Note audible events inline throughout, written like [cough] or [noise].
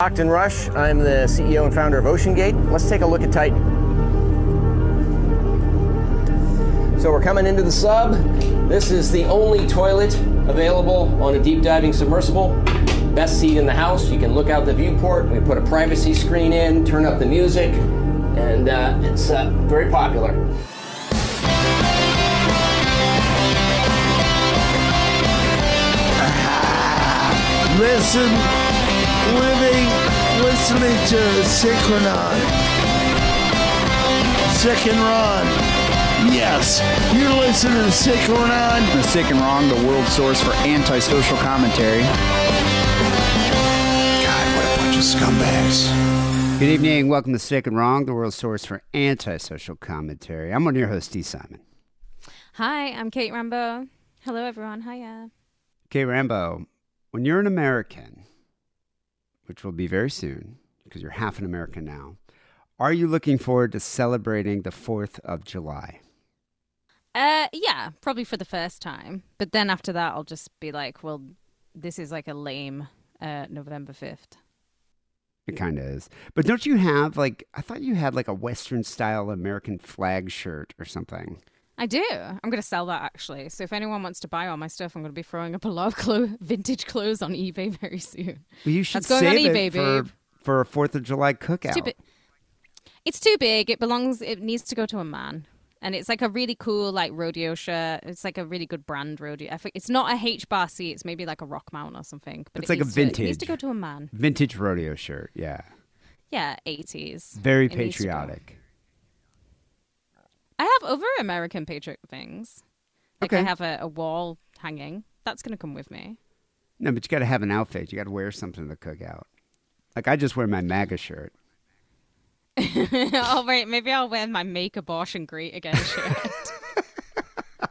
Stockton Rush. I'm the CEO and founder of OceanGate. Let's take a look at Titan. So we're coming into the sub. This is the only toilet available on a deep diving submersible. Best seat in the house. You can look out the viewport. We put a privacy screen in, turn up the music, and uh, it's uh, very popular. Listen, listening to Sick and Wrong. Sick and Wrong. Yes, you're listening to Sick and Wrong. The Sick and Wrong, the world source for antisocial commentary. God, what a bunch of scumbags. Good evening. Welcome to Sick and Wrong, the world source for antisocial commentary. I'm one of your hosts, Steve Simon. Hi, I'm Kate Rambo. Hello, everyone. Hiya. Kate Rambo, when you're an American, which will be very soon because you're half an American now, are you looking forward to celebrating the 4th of July? Uh, yeah, probably for the first time. But then after that, I'll just be like, well, this is like a lame uh, November 5th. It kind of is. But don't you have, like, I thought you had like a Western style American flag shirt or something. I do. I'm going to sell that actually. So if anyone wants to buy all my stuff, I'm going to be throwing up a lot of clo- [laughs] vintage clothes on eBay very soon. Well, you should That's going on eBay, it for, babe. For a 4th of July cookout. It's too, bi- it's too big. It belongs, it needs to go to a man. And it's like a really cool, like rodeo shirt. It's like a really good brand rodeo. I think it's not a H bar C. It's maybe like a Rockmount or something. But It's it like a vintage. to- it needs to go to a man. Vintage rodeo shirt, yeah. Yeah, 80s. Very It needs to go. patriotic. I have other American patriot things. Like I have a, a wall hanging. That's going to come with me. No, but you got to have an outfit. You got to wear something to the cookout. Like I just wear my MAGA shirt. [laughs] oh, wait. Maybe I'll wear my Make Abortion Great Again shirt.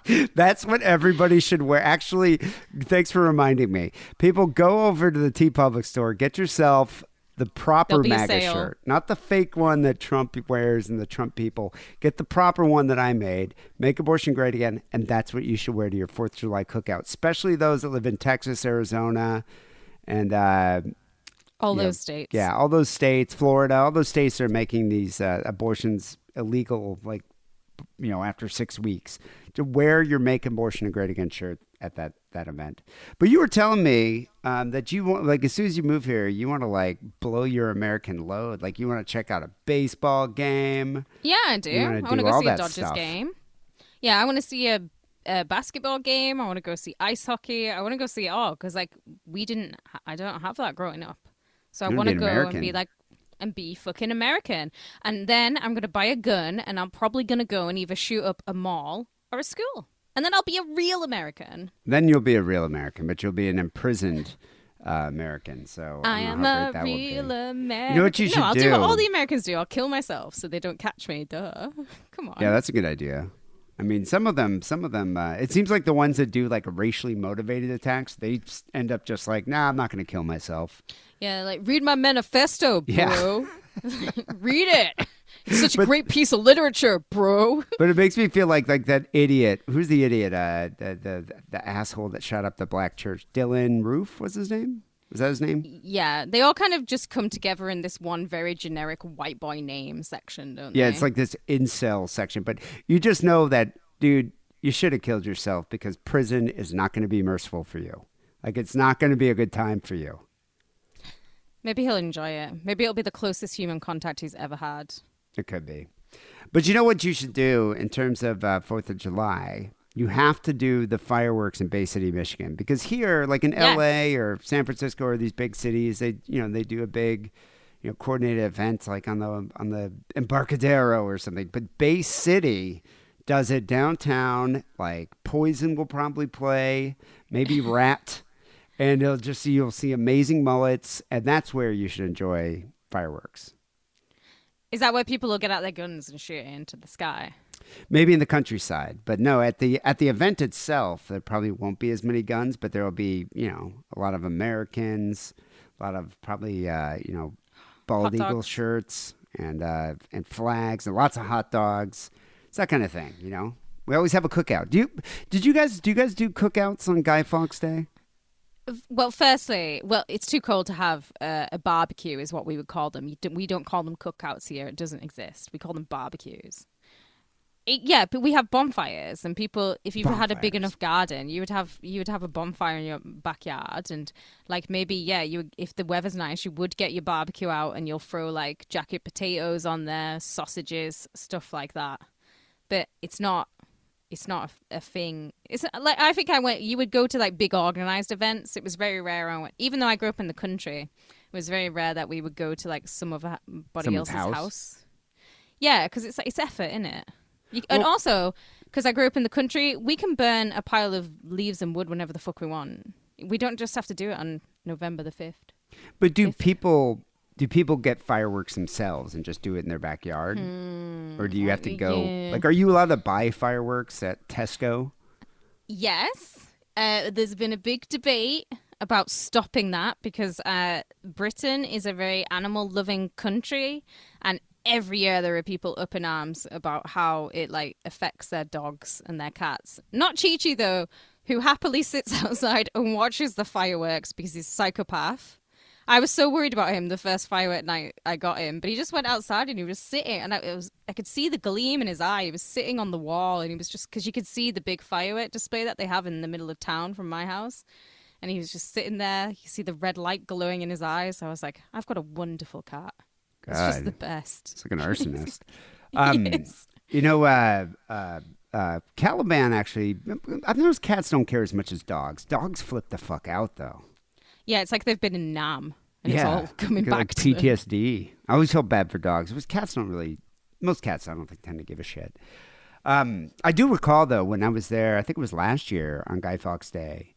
[laughs] [laughs] That's what everybody should wear. Actually, thanks for reminding me. People, go over to the TeePublic store, get yourself the proper There'll be a MAGA shirt, not the fake one that Trump wears and the Trump people. Get the proper one that I made. Make abortion great again, and that's what you should wear to your Fourth of July cookout. Especially those that live in Texas, Arizona, and uh, All those states. Yeah, all those states, Florida, all those states are making these uh, abortions illegal, like, you know, after six weeks. To wear your Make Abortion a Great Again shirt at that, that event. But you were telling me um, that you want, like, as soon as you move here, you want to, like, blow your American load. Like, you want to check out a baseball game. Yeah, I do. I want to go see a Dodgers stuff. game. Yeah, I want to see a, a basketball game. I want to go see ice hockey. I want to go see it all because, like, we didn't, I don't have that growing up. So I want to go and be like, and be fucking American. And then I'm going to buy a gun and I'm probably going to go and either shoot up a mall or a school. And then I'll be a real American. Then you'll be a real American, but you'll be an imprisoned uh, American. So I don't am a great that will be. real American. You know what you should no, I'll do? what all the Americans do. I'll kill myself so they don't catch me. Duh. [laughs] Come on. Yeah, that's a good idea. I mean, some of them, some of them. Uh, it seems like the ones that do like racially motivated attacks, they end up just like, nah, I'm not going to kill myself. Yeah, like read my manifesto, Yeah. bro. [laughs] read it. It's such a But- great piece of literature, bro. [laughs] But it makes me feel like like that idiot. Who's the idiot? Uh, the the the asshole that shot up the black church. Dylann Roof was his name. Was that his name? Yeah, they all kind of just come together in this one very generic white boy name section, don't Yeah, they? it's like this incel section. But you just know that, dude. You should have killed yourself because prison is not going to be merciful for you. Like it's not going to be a good time for you. Maybe he'll enjoy it. Maybe it'll be the closest human contact he's ever had. It could be. But you know what you should do in terms of uh, Fourth of July? You have to do the fireworks in Bay City, Michigan, because here, like in Yes. L.A. or San Francisco or these big cities, they you know they do a big, you know, coordinated event like on the on the Embarcadero or something. But Bay City does it downtown. Like Poison will probably play, maybe [laughs] Rat, and it'll just see you'll see amazing mullets, and that's where you should enjoy fireworks. Is that where people will get out their guns and shoot into the sky? maybe in the countryside but no at the at the event itself there probably won't be as many guns but there will be you know a lot of americans a lot of probably uh you know bald eagle shirts and uh and flags and lots of hot dogs. It's that kind of thing you know? We always have a cookout. Do you did you guys do you guys do cookouts on guy fawkes day Well, firstly, well, it's too cold to have uh, a barbecue, is what we would call them. You don't, we don't call them cookouts here; it doesn't exist. We call them barbecues. It, yeah, but we have bonfires, and people. If you've had a big enough garden, you would have you would have a bonfire in your backyard, and like maybe yeah, you if the weather's nice, you would get your barbecue out, and you'll throw like jacket potatoes on there, sausages, stuff like that. But it's not it's not a, a thing. It's like I think I went. You would go to like big organized events. It was very rare. I went, even though I grew up in the country, it was very rare that we would go to like some of somebody Someone's else's house? house. Yeah, because it's like it's effort in it. You, and also because I grew up in the country, we can burn a pile of leaves and wood whenever the fuck we want. We don't just have to do it on November the fifth. But do people do people get fireworks themselves and just do it in their backyard, or do you have to go? yeah. Like, are you allowed to buy fireworks at Tesco? Yes, uh, there's been a big debate about stopping that because uh, Britain is a very animal loving country, and every year there are people up in arms about how it like affects their dogs and their cats. Not Chi Chi though, who happily sits [laughs] outside and watches the fireworks because he's a psychopath. I was so worried about him the first firework night I got him, but he just went outside and he was sitting, and I, it was I could see the gleam in his eye. He was sitting on the wall, and he was just because you could see the big firework display that they have in the middle of town from my house, and he was just sitting there. You see the red light glowing in his eyes. I was like, I've got a wonderful cat. It's just the best. It's like an arsonist. [laughs] Um, Yes. You know, uh, uh, uh, Caliban actually. I've noticed cats don't care as much as dogs. Dogs flip the fuck out though. Yeah, it's like they've been in Nam, and yeah, it's all [laughs] coming back like. PTSD. I always felt bad for dogs. It was cats don't really. Most cats I don't think tend to give a shit. Um, I do recall though when I was there. I think it was last year on Guy Fawkes Day,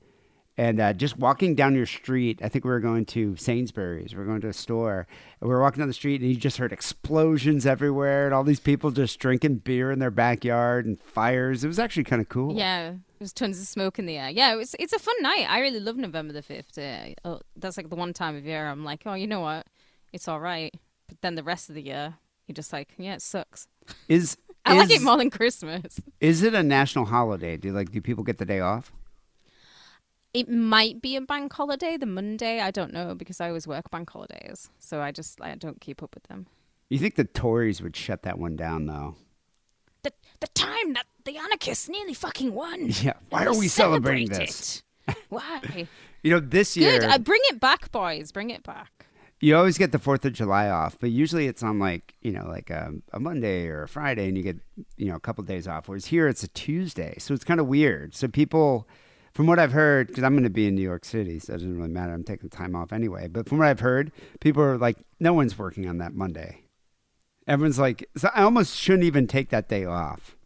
and uh, just walking down your street. I think we were going to Sainsbury's. We were going to a store, and we were walking down the street, and you just heard explosions everywhere, and all these people just drinking beer in their backyard and fires. It was actually kind of cool. Yeah, there's tons of smoke in the air. Yeah, it was, it's a fun night. I really love November the 5th. Uh, oh, that's like the one time of year I'm like, oh, you know what? It's all right. But then the rest of the year, you're just like, yeah, it sucks. Is [laughs] I like it more than Christmas. Is it a national holiday? Do like do people get the day off? It might be a bank holiday, the Monday. I don't know because I always work bank holidays. So I just I don't keep up with them. You think the Tories would shut that one down though? The, the time that the anarchists nearly fucking won. Yeah. Why are we celebrating this? Why? [laughs] You know, this year Good. Uh, bring it back, boys. Bring it back. you always get the Fourth of July off, but usually it's on like you know like a, a Monday or a Friday, and you get you know a couple days off. Whereas here it's a Tuesday, so it's kind of weird. So people, from what I've heard, because I'm going to be in New York City, so it doesn't really matter. I'm taking time off anyway. But from what I've heard, people are like, no one's working on that Monday. Everyone's like, so I almost shouldn't even take that day off.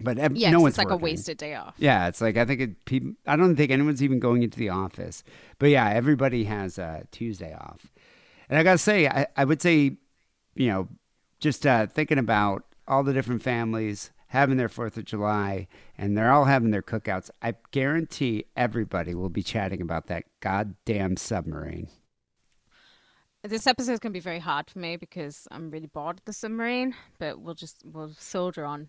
But ev- Yeah, no one's it's like a wasted day off. Yeah, it's like I think it, people. I don't think anyone's even going into the office. But yeah, everybody has uh, Tuesday off, and I gotta say, I, I would say, you know, just uh, thinking about all the different families having their Fourth of July, and they're all having their cookouts. I guarantee everybody will be chatting about that goddamn submarine. This episode is going to be very hard for me because I'm really bored of the submarine, but we'll just we'll soldier on.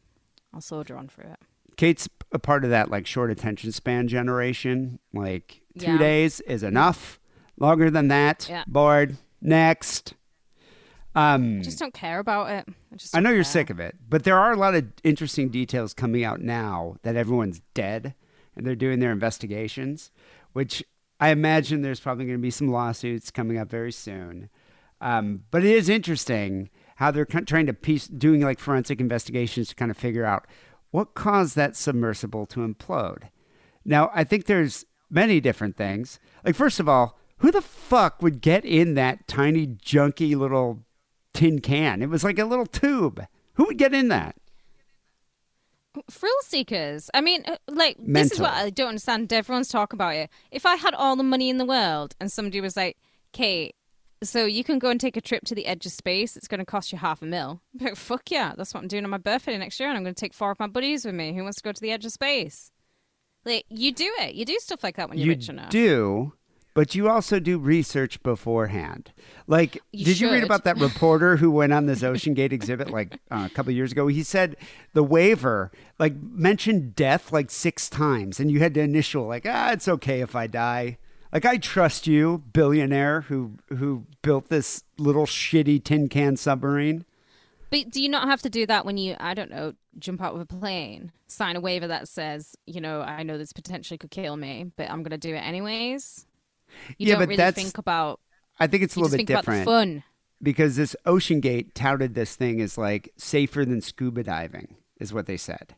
I'll soldier on through it. Kate's a part of that like short attention span generation. Like two Yeah. days is enough. Longer than that, Yeah. bored. Next. Um, I just don't care about it. I, just I know don't you're sick of it, but there are a lot of interesting details coming out now that everyone's dead and they're doing their investigations, which I imagine there's probably going to be some lawsuits coming up very soon. Um, but it is interesting how they're trying to piece, doing like forensic investigations to kind of figure out what caused that submersible to implode. Now, I think there's many different things. Like, first of all, who the fuck would get in that tiny, junky little tin can? It was like a little tube. Who would get in that? Thrill seekers. I mean, uh, like this is what I don't understand. Everyone's talking about it. If I had all the money in the world and somebody was like, "Kate, so you can go and take a trip to the edge of space. It's going to cost you half a mil." Like, Fuck yeah, that's what I'm doing on my birthday next year, and I'm going to take four of my buddies with me. Who wants to go to the edge of space? Like you do it. You do stuff like that when you're you rich enough. do, but you also do research beforehand. Like, You did you read about that reporter who went on this Ocean Gate exhibit like uh, a couple years ago? He said the waiver like mentioned death like six times, and you had to initial like, ah, it's okay if I die. Like, I trust you, billionaire who who built this little shitty tin can submarine. But do you not have to do that when you, I don't know, jump out of a plane, sign a waiver that says, you know, I know this potentially could kill me, but I'm going to do it anyways? You Yeah, don't but really that's- think about. I think it's a little bit different. fun. because this Ocean Gate touted this thing as like safer than scuba diving, is what they said.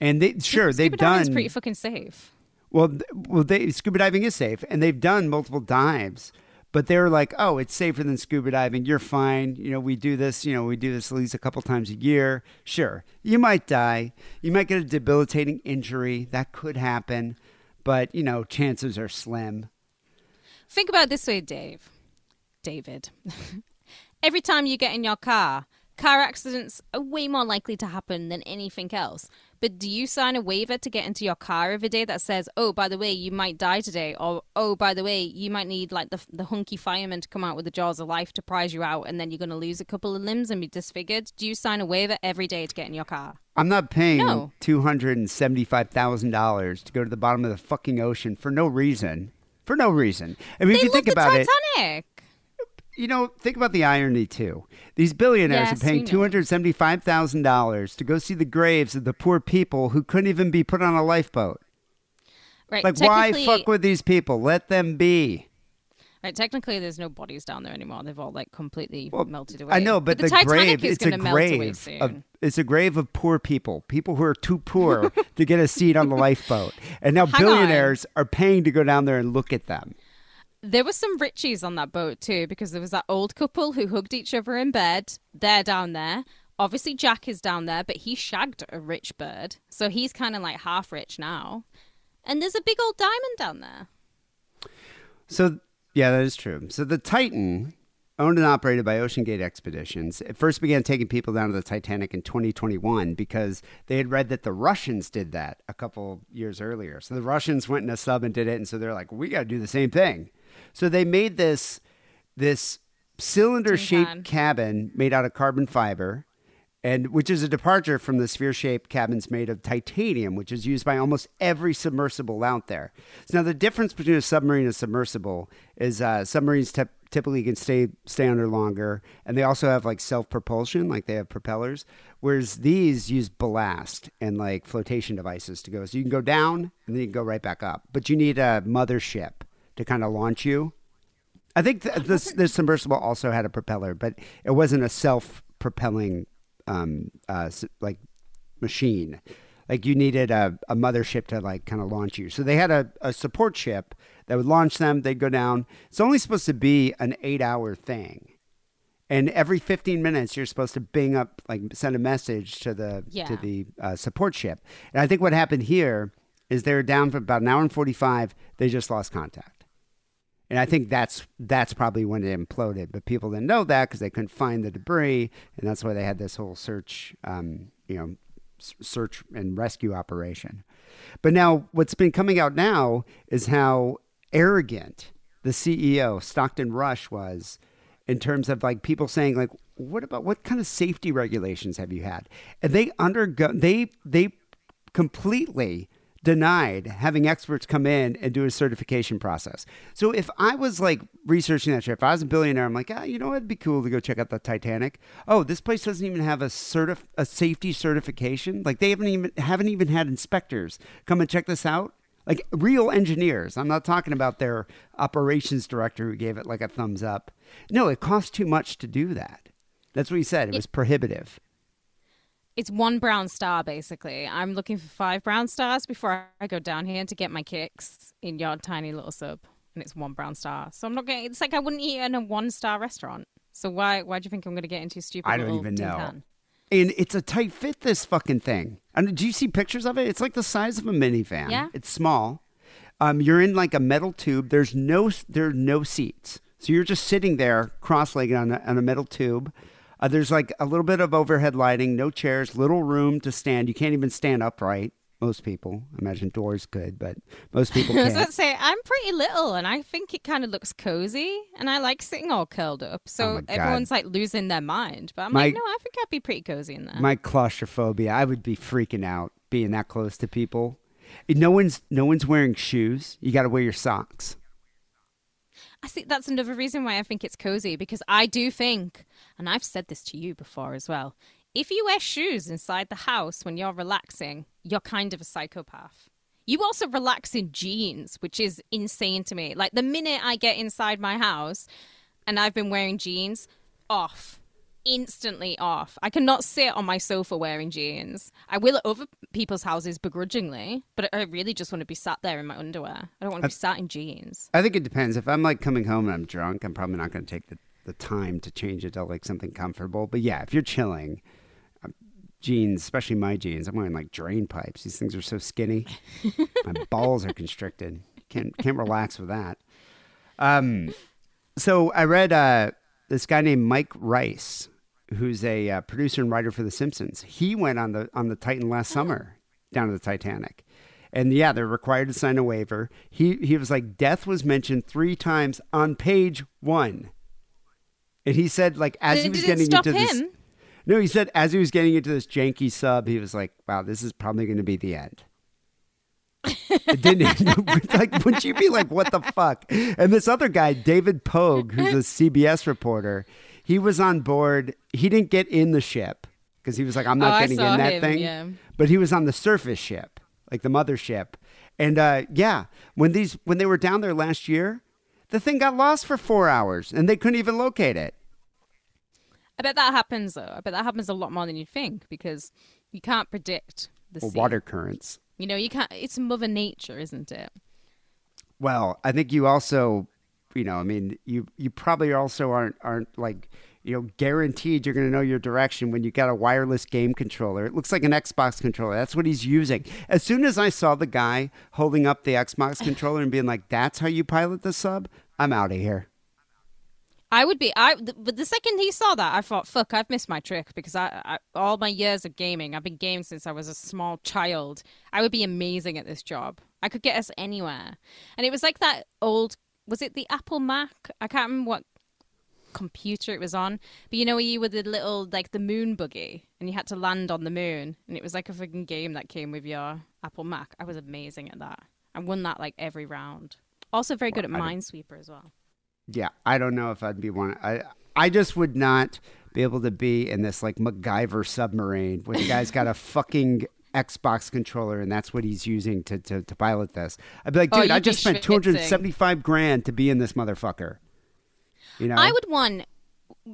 And they sure they've Scuba done pretty fucking safe. well. Well, they scuba diving is safe, and they've done multiple dives. But they're like, oh, it's safer than scuba diving. You're fine. You know, we do this. You know, we do this at least a couple times a year. Sure, you might die. You might get a debilitating injury. That could happen, but you know, chances are slim. Think about this way, Dave. David. [laughs] Every time you get in your car, car accidents are way more likely to happen than anything else. But do you sign a waiver to get into your car every day that says, "Oh, by the way, you might die today," or "Oh, by the way, you might need like the the hunky fireman to come out with the jaws of life to prize you out, and then you're going to lose a couple of limbs and be disfigured"? Do you sign a waiver every day to get in your car? I'm not paying No. two hundred and seventy-five thousand dollars to go to the bottom of the fucking ocean for no reason. For no reason. I mean, They if you think about it, Titanic. You know, think about the irony too. These billionaires Yes, are paying two hundred seventy-five thousand dollars to go see the graves of the poor people who couldn't even be put on a lifeboat. Right. Like, why fuck with these people? Let them be. Right, technically, there's no bodies down there anymore. They've all like completely Well, melted away. I know, but, the, the, Titanic grave, is it's a going to melt away grave soon. of it's a grave of poor people, people who are too poor [laughs] to get a seat on the lifeboat. And now Hang on. billionaires are paying to go down there and look at them. There were some richies on that boat too, because there was that old couple who hugged each other in bed. They're down there. Obviously, Jack is down there, but he shagged a rich bird, so he's kind of like half rich now. And there's a big old diamond down there. So yeah, that is true. So the Titan, owned and operated by Ocean Gate Expeditions, it first began taking people down to the Titanic in 2021 because they had read that the Russians did that a couple years earlier. So the Russians went in a sub and did it, and so they're like, we got to do the same thing. So they made this this cylinder-shaped cabin made out of carbon fiber. And which is a departure from the sphere-shaped cabins made of titanium, which is used by almost every submersible out there. So now the difference between a submarine and a submersible is uh, submarines typ typically can stay stay under longer, and they also have like self-propulsion, like they have propellers, whereas these use ballast and like flotation devices to go. So you can go down and then you can go right back up, but you need a mothership to kind of launch you. I think th- this this submersible also had a propeller, but it wasn't a self-propelling um, uh, like machine. Like you needed a, a mothership to like kind of launch you. So they had a, a support ship that would launch them. They'd go down. It's only supposed to be an eight-hour thing, and every 15 minutes you're supposed to bing up like send a message to the to the uh, support ship. And I think what happened here is they were down for about an hour and 45. They just lost contact. And I think that's that's probably when it imploded. But people didn't know that because they couldn't find the debris, and that's why they had this whole search, um, you know, search and rescue operation. But now, what's been coming out now is how arrogant the CEO Stockton Rush was in terms of like people saying like, "What about what kind of safety regulations have you had?" And they undergo they they completely denied having experts come in and do a certification process. So if I was like researching that trip, if I was a billionaire, I'm like, ah, you know, it'd be cool to go check out the Titanic. Oh, this place doesn't even have a certif- a safety certification. Like they haven't even haven't even had inspectors come and check this out. Like real engineers. I'm not talking about their operations director who gave it like a thumbs up. No, it costs too much to do that. That's what he said. It was prohibitive. It's one brown star, basically. I'm looking for five brown stars before I go down here to get my kicks in your tiny little sub, and it's one brown star. So I'm not getting. It's like I wouldn't eat in a one star restaurant. So why? Why do you think I'm going to get into stupid? I don't even know. can? And it's a tight fit, this fucking thing. And do you see pictures of it? It's like the size of a minivan. Yeah. It's small. Um, you're in like a metal tube. There's no there are no seats, so you're just sitting there cross-legged on a, on a metal tube. Uh, there's like a little bit of overhead lighting, no chairs, little room to stand. You can't even stand upright. Most people, I imagine doors could, but most people [laughs] I was about to say, I'm pretty little, and I think it kind of looks cozy, and I like sitting all curled up. Oh So God. everyone's like losing their mind, but I'm My- like, no, I think I'd be pretty cozy in there. My claustrophobia, I would be freaking out being that close to people. No one's no one's wearing shoes. You got to wear your socks. I think that's another reason why I think it's cozy because I do think, and I've said this to you before as well. If you wear shoes inside the house when you're relaxing, you're kind of a psychopath. You also relax in jeans, which is insane to me. Like the minute I get inside my house and I've been wearing jeans, off. Instantly off. I cannot sit on my sofa wearing jeans. I will at other people's houses begrudgingly, but I really just want to be sat there in my underwear. I don't want to be sat in jeans. I think it depends. If I'm like coming home and I'm drunk, I'm probably not going to take the, the time to change it to like something comfortable. But yeah, if you're chilling, um, jeans, especially my jeans, I'm wearing like drain pipes. These things are so skinny. [laughs] my balls are constricted. Can't can't relax with that. Um, so I read uh, this guy named Mike Reiss, who's a uh, producer and writer for The Simpsons. He went on the on the Titan last summer down to the Titanic. And yeah, they're required to sign a waiver. He he was like, death was mentioned three times on page one. And he said, like, as he was getting into this. No, he said as he was getting into this janky sub, he was like, "Wow, this is probably going to be the end." [laughs] it didn't. It's like, wouldn't you be like, "What the fuck?" And this other guy, David Pogue, who's a CBS reporter, he was on board. He didn't get in the ship because he was like, "I'm Oh, not I getting in that him, thing." yeah. But he was on the surface ship, like the mothership, and uh, yeah, when these when they were down there last year, the thing got lost for four hours, and they couldn't even locate it. I bet that happens though. I bet that happens a lot more than you think because you can't predict the sea. water currents. You know, you can't. It's Mother Nature, isn't it? Well, I think you also, you know, I mean, you you probably also aren't aren't like you know guaranteed you're going to know your direction when you got a wireless game controller. It looks like an Xbox controller. That's what he's using. As soon as I saw the guy holding up the Xbox controller and being like, "That's how you pilot the sub," I'm out of here. I would be. I. But the second he saw that, I thought, "Fuck! I've missed my trick." Because I, I, all my years of gaming, I've been gaming since I was a small child. I would be amazing at this job. I could get us anywhere. And it was like that old. Was it the Apple Mac? I can't remember what computer it was on. But you know, you were the little like the moon buggy, and you had to land on the moon, and it was like a freaking game that came with your Apple Mac. I was amazing at that. I won that like every round. Also, very good at Minesweeper as well. Yeah, I don't know if I'd be one. I I just would not be able to be in this like MacGyver submarine where the guy's got a [laughs] fucking Xbox controller and that's what he's using to to, to pilot this. I'd be like, Oh, dude, I just spent two hundred seventy five grand to be in this motherfucker. You know, I would want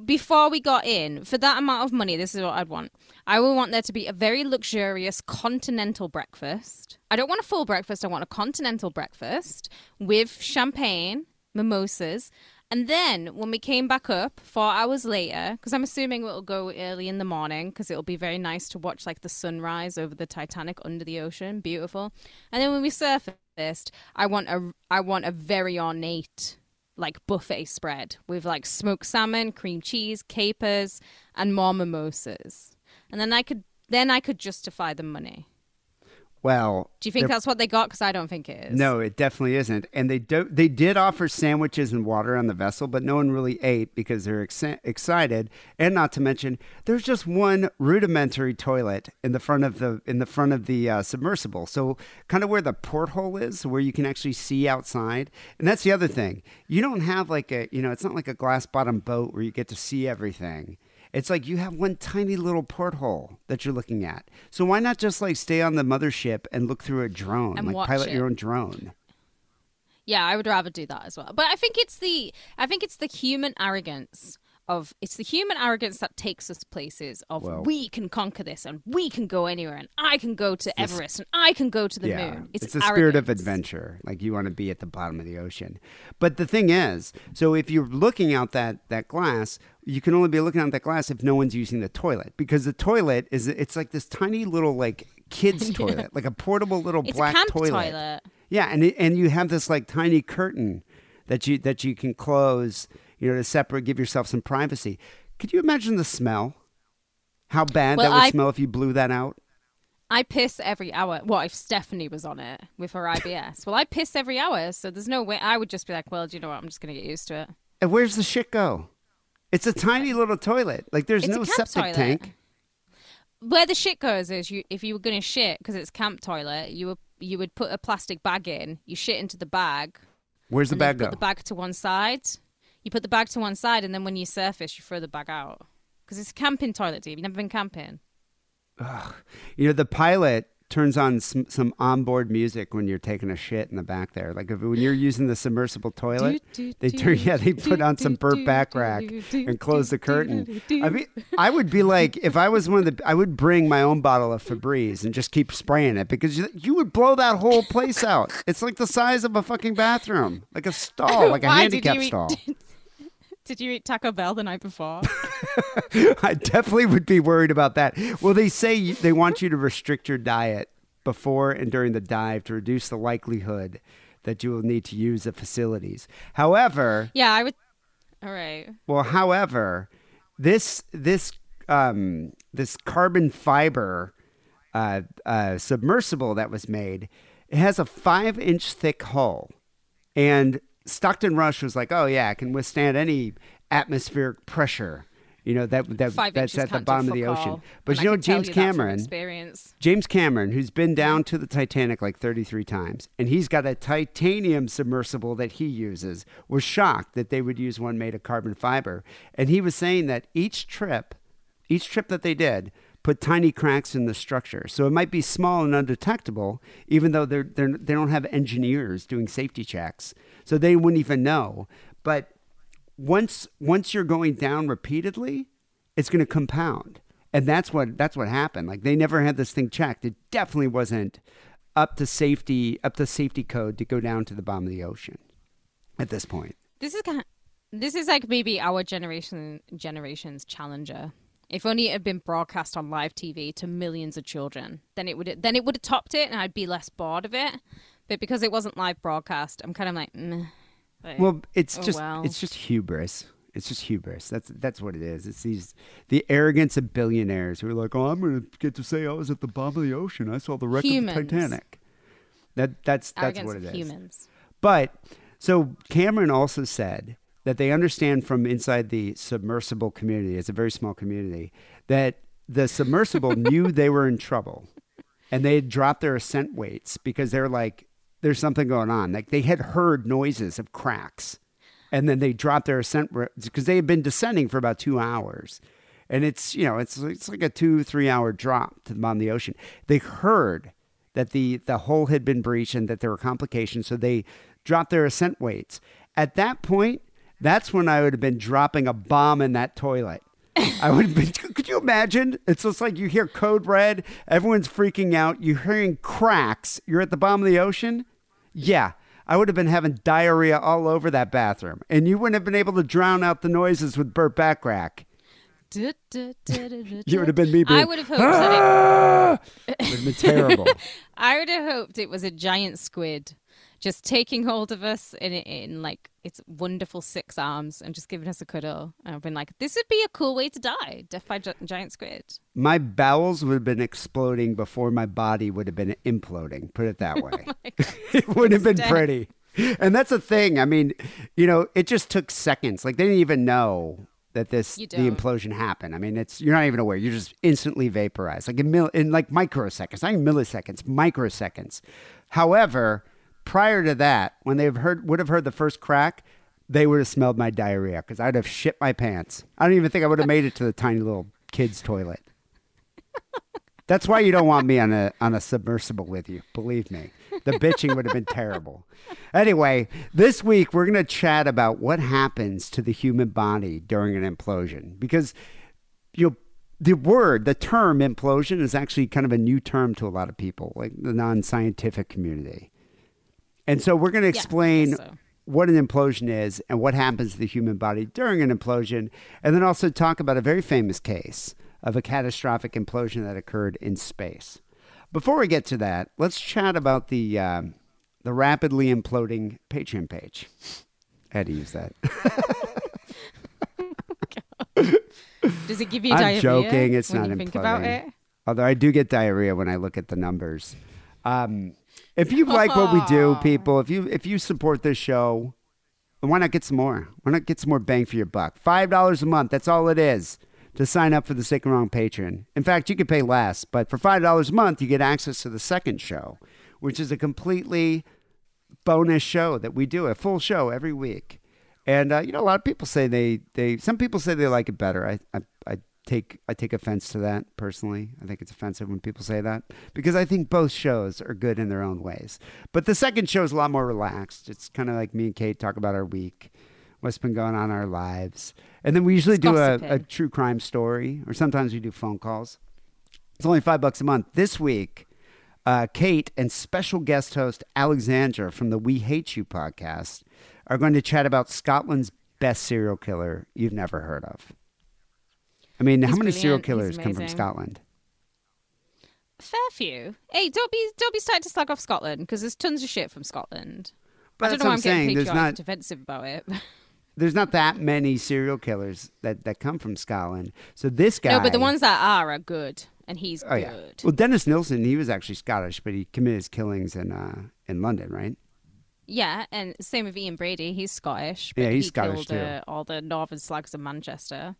before we got in for that amount of money. This is what I'd want. I would want there to be a very luxurious continental breakfast. I don't want a full breakfast. I want a continental breakfast with champagne, mimosas. And then when we came back up four hours later, because I'm assuming it'll go early in the morning, because it'll be very nice to watch like the sunrise over the Titanic under the ocean, beautiful. And then when we surfaced, I want a I want a very ornate like buffet spread with like smoked salmon, cream cheese, capers, and more mimosas. And then I could then I could justify the money. Well, Do you think that's what they got? Because I don't think it is. No, it definitely isn't. And they do, they did offer sandwiches and water on the vessel, but no one really ate because they're ex- excited. And not to mention, there's just one rudimentary toilet in the front of the in the front of the uh, submersible. So kind of where the porthole is, where you can actually see outside. And that's the other thing. You don't have like a you know, it's not like a glass bottom boat where you get to see everything. It's like you have one tiny little porthole that you're looking at. So why not just like stay on the mothership and look through a drone, And like pilot it. your own drone? Yeah, I would rather do that as well. But I think it's the I think it's the human arrogance of it's the human arrogance that takes us places of Well- we can conquer this and we can go anywhere and I can go to Everest and I can go to the moon. It's, the spirit of adventure. Like you want to be at the bottom of the ocean. But the thing is, so if you're looking out that that glass, you can only be looking at that glass if no one's using the toilet because the toilet is it's like this tiny little like kids [laughs] toilet, like a portable little It's black a camp toilet. toilet. Yeah, and it, and you have this like tiny curtain that you that you can close, you know, to separate, give yourself some privacy. Could you imagine the smell? How bad Well, that would I- smell if you blew that out? I piss every hour. What if Stephanie was on it with her [laughs] IBS? well, I piss every hour, so there's no way. I would just be like, well, do you know what? I'm just going to get used to it. And where's the shit go? It's a tiny little toilet. Like there's It's no septic toilet. tank. Where the shit goes is you if you were going to shit because it's camp toilet, you would you would put a plastic bag in, you shit into the bag, Where's the bag go? put the bag to one side. You put the bag to one side, and then when you surface, you throw the bag out. Because it's a camping toilet, Dave. You've never been camping. You know, the pilot turns on some, some onboard music when you're taking a shit in the back there. Like if, when you're using the submersible toilet, Do, do, they turn yeah they put on some Burt Bacharach and close the curtain. I mean, I would be like if I was one of the I would bring my own bottle of Febreze and just keep spraying it because you, you would blow that whole place out. It's like the size of a fucking bathroom, like a stall, [laughs] like a handicap stall. [laughs] Did you eat Taco Bell the night before? [laughs] I definitely would be worried about that. Well, they say you, they want you to restrict your diet before and during the dive to reduce the likelihood that you will need to use the facilities. However, yeah, I would. All right. well, however, this this um, this carbon fiber uh, uh, submersible that was made, it has a five inch thick hull, and Stockton Rush was like, "Oh yeah, it can withstand any atmospheric pressure." You know that that Five that's at the bottom of the ocean. But you I know James you Cameron. James Cameron, who's been down to the Titanic like 33 times, and he's got a titanium submersible that he uses, was shocked that they would use one made of carbon fiber. And he was saying that each trip, each trip that they did, put tiny cracks in the structure. So it might be small and undetectable, even though they're, they're, they don't have engineers doing safety checks. So they wouldn't even know. But once once you're going down repeatedly, it's going to compound, and that's what that's what happened. Like they never had this thing checked. It definitely wasn't up to safety up to safety code to go down to the bottom of the ocean at this point. This is kind. This is like maybe our generation generation's challenger. If only it had been broadcast on live TV to millions of children, then it would then it would have topped it, and I'd be less bored of it. But because it wasn't live broadcast, I'm kind of like. Like, Well, it's oh, just well. it's just hubris. It's just hubris. That's that's what it is. It's these the arrogance of billionaires who are like, "Oh, I'm going to get to say I was at the bottom of the ocean. I saw the wreck Humans. of the Titanic." That that's that's arrogance what it of is. humans. But so Cameron also said that they understand from inside the submersible community, it's a very small community, that the submersible [laughs] knew they were in trouble and they had dropped their ascent weights because they're like, there's something going on. Like they had heard noises of cracks and then they dropped their ascent because they had been descending for about two hours. And it's, you know, it's, it's like a two, three hour drop to the bottom of the ocean. They heard that the, the hole had been breached and that there were complications. So they dropped their ascent weights. At that point, that's when I would have been dropping a bomb in that toilet. I would have been. [laughs] Could you imagine? It's just like you hear code red, everyone's freaking out, you're hearing cracks, you're at the bottom of the ocean. Yeah, I would have been having diarrhea all over that bathroom, and you wouldn't have been able to drown out the noises with Burt Bacharach. [laughs] You would have been me being, I would have hoped that it, ah! [laughs] It would have been terrible. I would have hoped it was a giant squid just taking hold of us in, in like its wonderful six arms and just giving us a cuddle. And I've been like, this would be a cool way to die, death by gi- giant squid. my bowels would have been exploding before my body would have been imploding. Put it that [laughs] way. Oh [laughs] it wouldn't have been Dead. pretty. And that's the thing. I mean, you know, it just took seconds. Like they didn't even know that this the implosion happened. I mean, it's you're not even aware. You're just instantly vaporized, like in mil, in like microseconds, not even milliseconds, microseconds. However, prior to that, when they have heard would have heard the first crack, they would have smelled my diarrhea because I'd have shit my pants. I don't even think I would have made it to the tiny little kids' toilet. That's why you don't want me on a on a submersible with you. Believe me, the bitching would have been terrible. Anyway, this week we're going to chat about what happens to the human body during an implosion because you know the word, the term implosion is actually kind of a new term to a lot of people, like the non-scientific community. And so we're going to explain so. what an implosion is and what happens to the human body during an implosion, and then also talk about a very famous case of a catastrophic implosion that occurred in space. Before we get to that, let's chat about the um, the rapidly imploding Patreon page. I had to use that. [laughs] Does it give you I'm diarrhea? joking, it's not you imploding. it? Although I do get diarrhea when I look at the numbers. Um, if you like what we do, people, if you if you support this show, why not get some more? Why not get some more bang for your buck? Five dollars a month. That's all it is to sign up for the Sick and Wrong Patreon. In fact, you could pay less, but for five dollars a month, you get access to the second show, which is a completely bonus show that we do, a full show every week. And uh, you know, a lot of people say they they some people say they like it better. I I, I take I take offense to that personally. I think it's offensive when people say that because I think both shows are good in their own ways. But the second show is a lot more relaxed. It's kind of like me and Kate talk about our week, what's been going on in our lives, and then we usually It's do a, a true crime story, or sometimes we do phone calls. It's only five bucks a month. This week, uh, Kate and special guest host Alexandra from the We Hate You podcast are going to chat about Scotland's best serial killer you've never heard of. I mean, how many serial brilliant. He's killers come from. Scotland? Fair few. Hey, don't be don't be starting to slag off Scotland because there's tons of shit from Scotland. But I don't know what why I'm I'm saying. getting patriotic not defensive about it. [laughs] there's not that many serial killers that, that come from Scotland. So this guy, no, but the ones that are are good, and he's oh good. yeah. Well, Dennis Nilsen, he was actually Scottish, but he committed his killings in uh, in London, right? Yeah, and same with Ian Brady. He's Scottish. But Yeah, he's he Scottish, killed, Uh, all the northern slags of Manchester.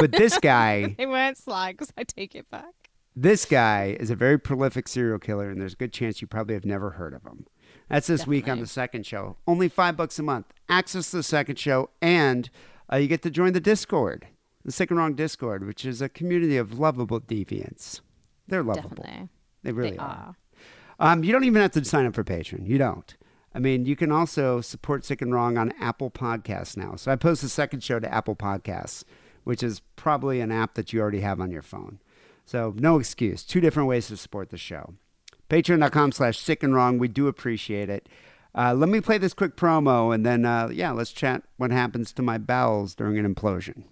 But this [laughs] guy, They weren't slags. I take it back. this guy is a very prolific serial killer, and there's a good chance you probably have never heard of him. That's this week on the second show. Only five bucks a month. Access to the second show, and uh, you get to join the Discord, the Sick and Wrong Discord, which is a community of lovable deviants. They're lovable. Definitely. They really they are. are. Um, you don't even have to sign up for Patreon. You don't. I mean, you can also support Sick and Wrong on Apple Podcasts now. So I post the second show to Apple Podcasts, which is probably an app that you already have on your phone. So no excuse. Two different ways to support the show. Patreon.com slash sick and wrong. We do appreciate it. Uh, let me play this quick promo and then, uh, yeah, let's chat what happens to my bowels during an implosion.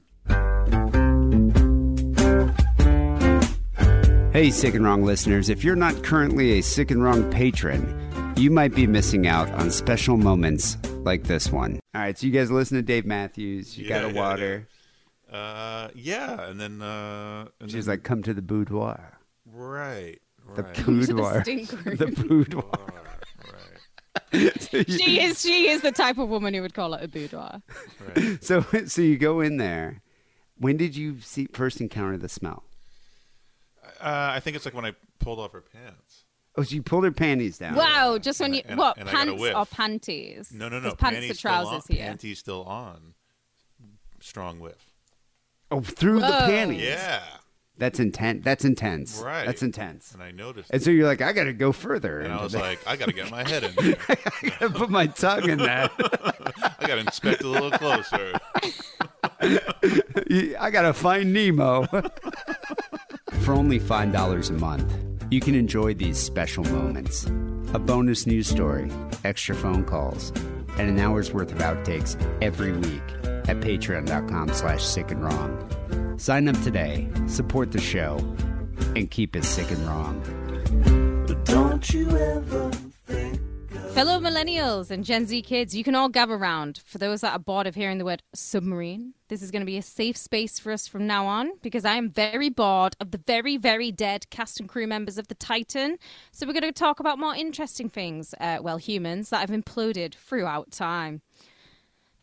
Hey, Sick and Wrong listeners, if you're not currently a Sick and Wrong patron, you might be missing out on special moments like this one. All right, so you guys listen to Dave Matthews. You Yeah, got a yeah, water. Uh, yeah, and then uh, and She's then, like, come to the boudoir. right, The right, boudoir. stink room. [laughs] the boudoir. right, [laughs] so, you, She is she is the type of woman who would call it a boudoir. right. so, [laughs] so you go in there. When did you see, first encounter the smell? Uh, I think it's like when I pulled off her pants. Oh, so you pulled her panties down. Wow, just when you and- what and I got a pants whiff. or panties? No, no, no. Pants panties are still on. trousers here. Panties still on. Strong whiff. Oh, through the panties. Yeah, That's intense. That's intense. right. That's intense. And I noticed. And so you're like, I got to go further. and I was that. like, I got to get my head in [laughs] there. I got to put my tongue in that. [laughs] I got to inspect a little closer. [laughs] I got to find Nemo. For only $5 a month, you can enjoy these special moments a bonus news story, extra phone calls, and an hour's worth of outtakes every week at patreon.com slash sick and wrong. Sign up today, support the show, and keep it sick and wrong. Don't you ever think Fellow millennials and Gen Z kids, you can all gather around. For those that are bored of hearing the word submarine, this is going to be a safe space for us from now on because I am very bored of the very, very dead cast and crew members of the Titan. So we're going to talk about more interesting things, uh, well, humans that have imploded throughout time.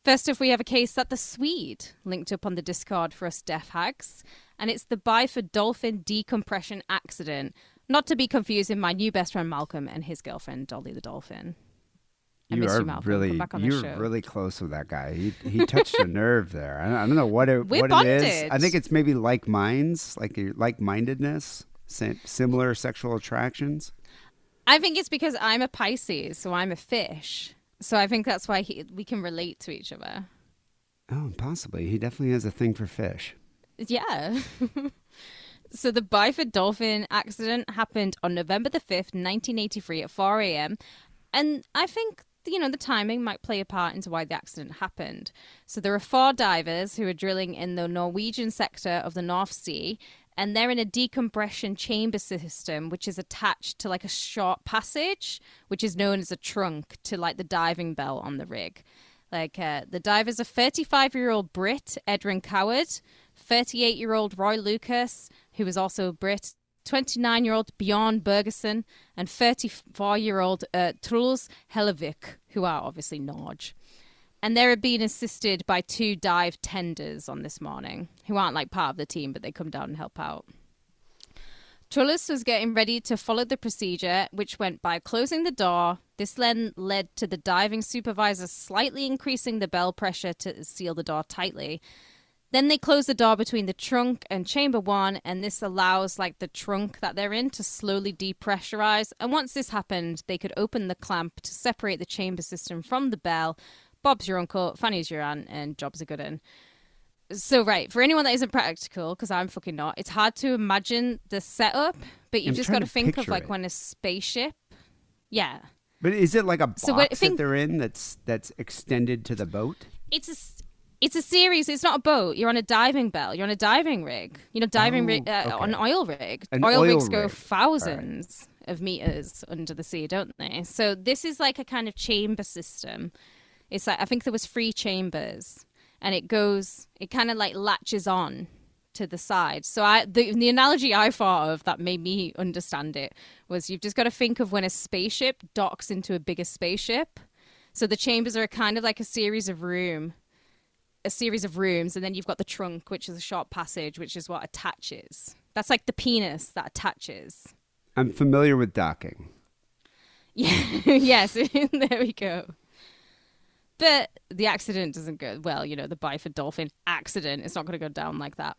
First off, we have a case that the Swede linked up on the Discord for us deaf hags, and it's the Byford Dolphin decompression accident. Not to be confused with my new best friend Malcolm and his girlfriend Dolly the Dolphin. You are you, really you're really close with that guy. He he touched a [laughs] nerve there. I don't, I don't know what it We're what it is. I think it's maybe like minds, like like mindedness, similar sexual attractions. I think it's because I'm a Pisces, so I'm a fish. So I think that's why he, we can relate to each other. Oh, possibly. He definitely has a thing for fish. Yeah. [laughs] so the Byford Dolphin accident happened on November the 5th, 1983 at 4 a.m. And I think, you know, the timing might play a part into why the accident happened. So there are four divers who are drilling in the Norwegian sector of the North Sea. And they're in a decompression chamber system, which is attached to like a short passage, which is known as a trunk to like the diving bell on the rig. Like uh, the divers are 35 year old Brit Edwin Coward, 38 year old Roy Lucas, who was also a Brit, 29 year old Bjorn Bergersen, and 34 year old uh, Truls Hellevik, who are obviously Norge. And they're being assisted by two dive tenders on this morning, who aren't like part of the team, but they come down and help out. Truls was getting ready to follow the procedure, which went by closing the door. This then led to the diving supervisor slightly increasing the bell pressure to seal the door tightly. Then they close the door between the trunk and chamber one, and this allows like the trunk that they're in to slowly depressurize. And once this happened, they could open the clamp to separate the chamber system from the bell. Bob's your uncle, Fanny's your aunt, and Job's a good one. So right, for anyone that isn't practical, because I'm fucking not, it's hard to imagine the setup, but you've I'm just got to think of like it. when a spaceship, yeah, But is it like a box So what- that they're in that's that's extended to the boat? it's a it's a series. It's not a boat. You're on a diving bell. You're on a diving rig. You know, diving Oh, rig, uh, okay. on an oil rig. An oil, oil rigs go rig. thousands of meters under the sea, don't they? So this is like a kind of chamber system. It's like I think there was three chambers, and it goes. It kind of like latches on to the side. So I the the analogy I thought of that made me understand it was you've just got to think of when a spaceship docks into a bigger spaceship. So the chambers are kind of like a series of room a series of rooms, and then you've got the trunk, which is a short passage, which is what attaches. That's like the penis that attaches. I'm familiar with docking. Yeah, [laughs] yes, [laughs] there we go. But the accident doesn't go well. You know, the Byford dolphin accident. It's not going to go down like that.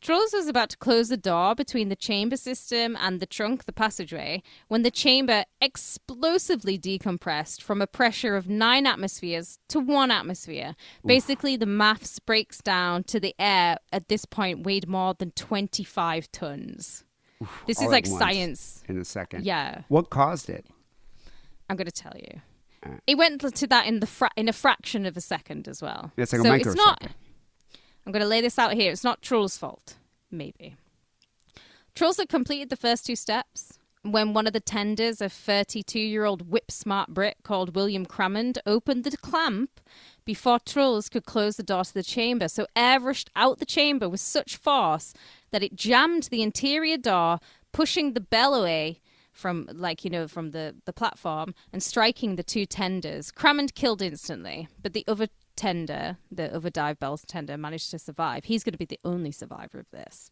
Truls was about to close the door between the chamber system and the trunk, the passageway, when the chamber explosively decompressed from a pressure of nine atmospheres to one atmosphere. Basically, the maths breaks down to the air at this point weighed more than 25 tons. this is like science. In a second. Yeah. What caused it? I'm going to tell you. It went to that in the fra- in a fraction of a second as well. It's like a so it's not. I'm going to lay this out here. It's not Truls's fault. Maybe. Truls had completed the first two steps when one of the tenders, a 32 year old whip smart Brit called William Crammond, opened the clamp before Truls could close the door to the chamber. So air rushed out the chamber with such force that it jammed the interior door, pushing the bell away from like you know from the the platform and striking the two tenders. Crammond killed instantly but the other tender the other dive bells tender managed to survive. He's going to be the only survivor of this.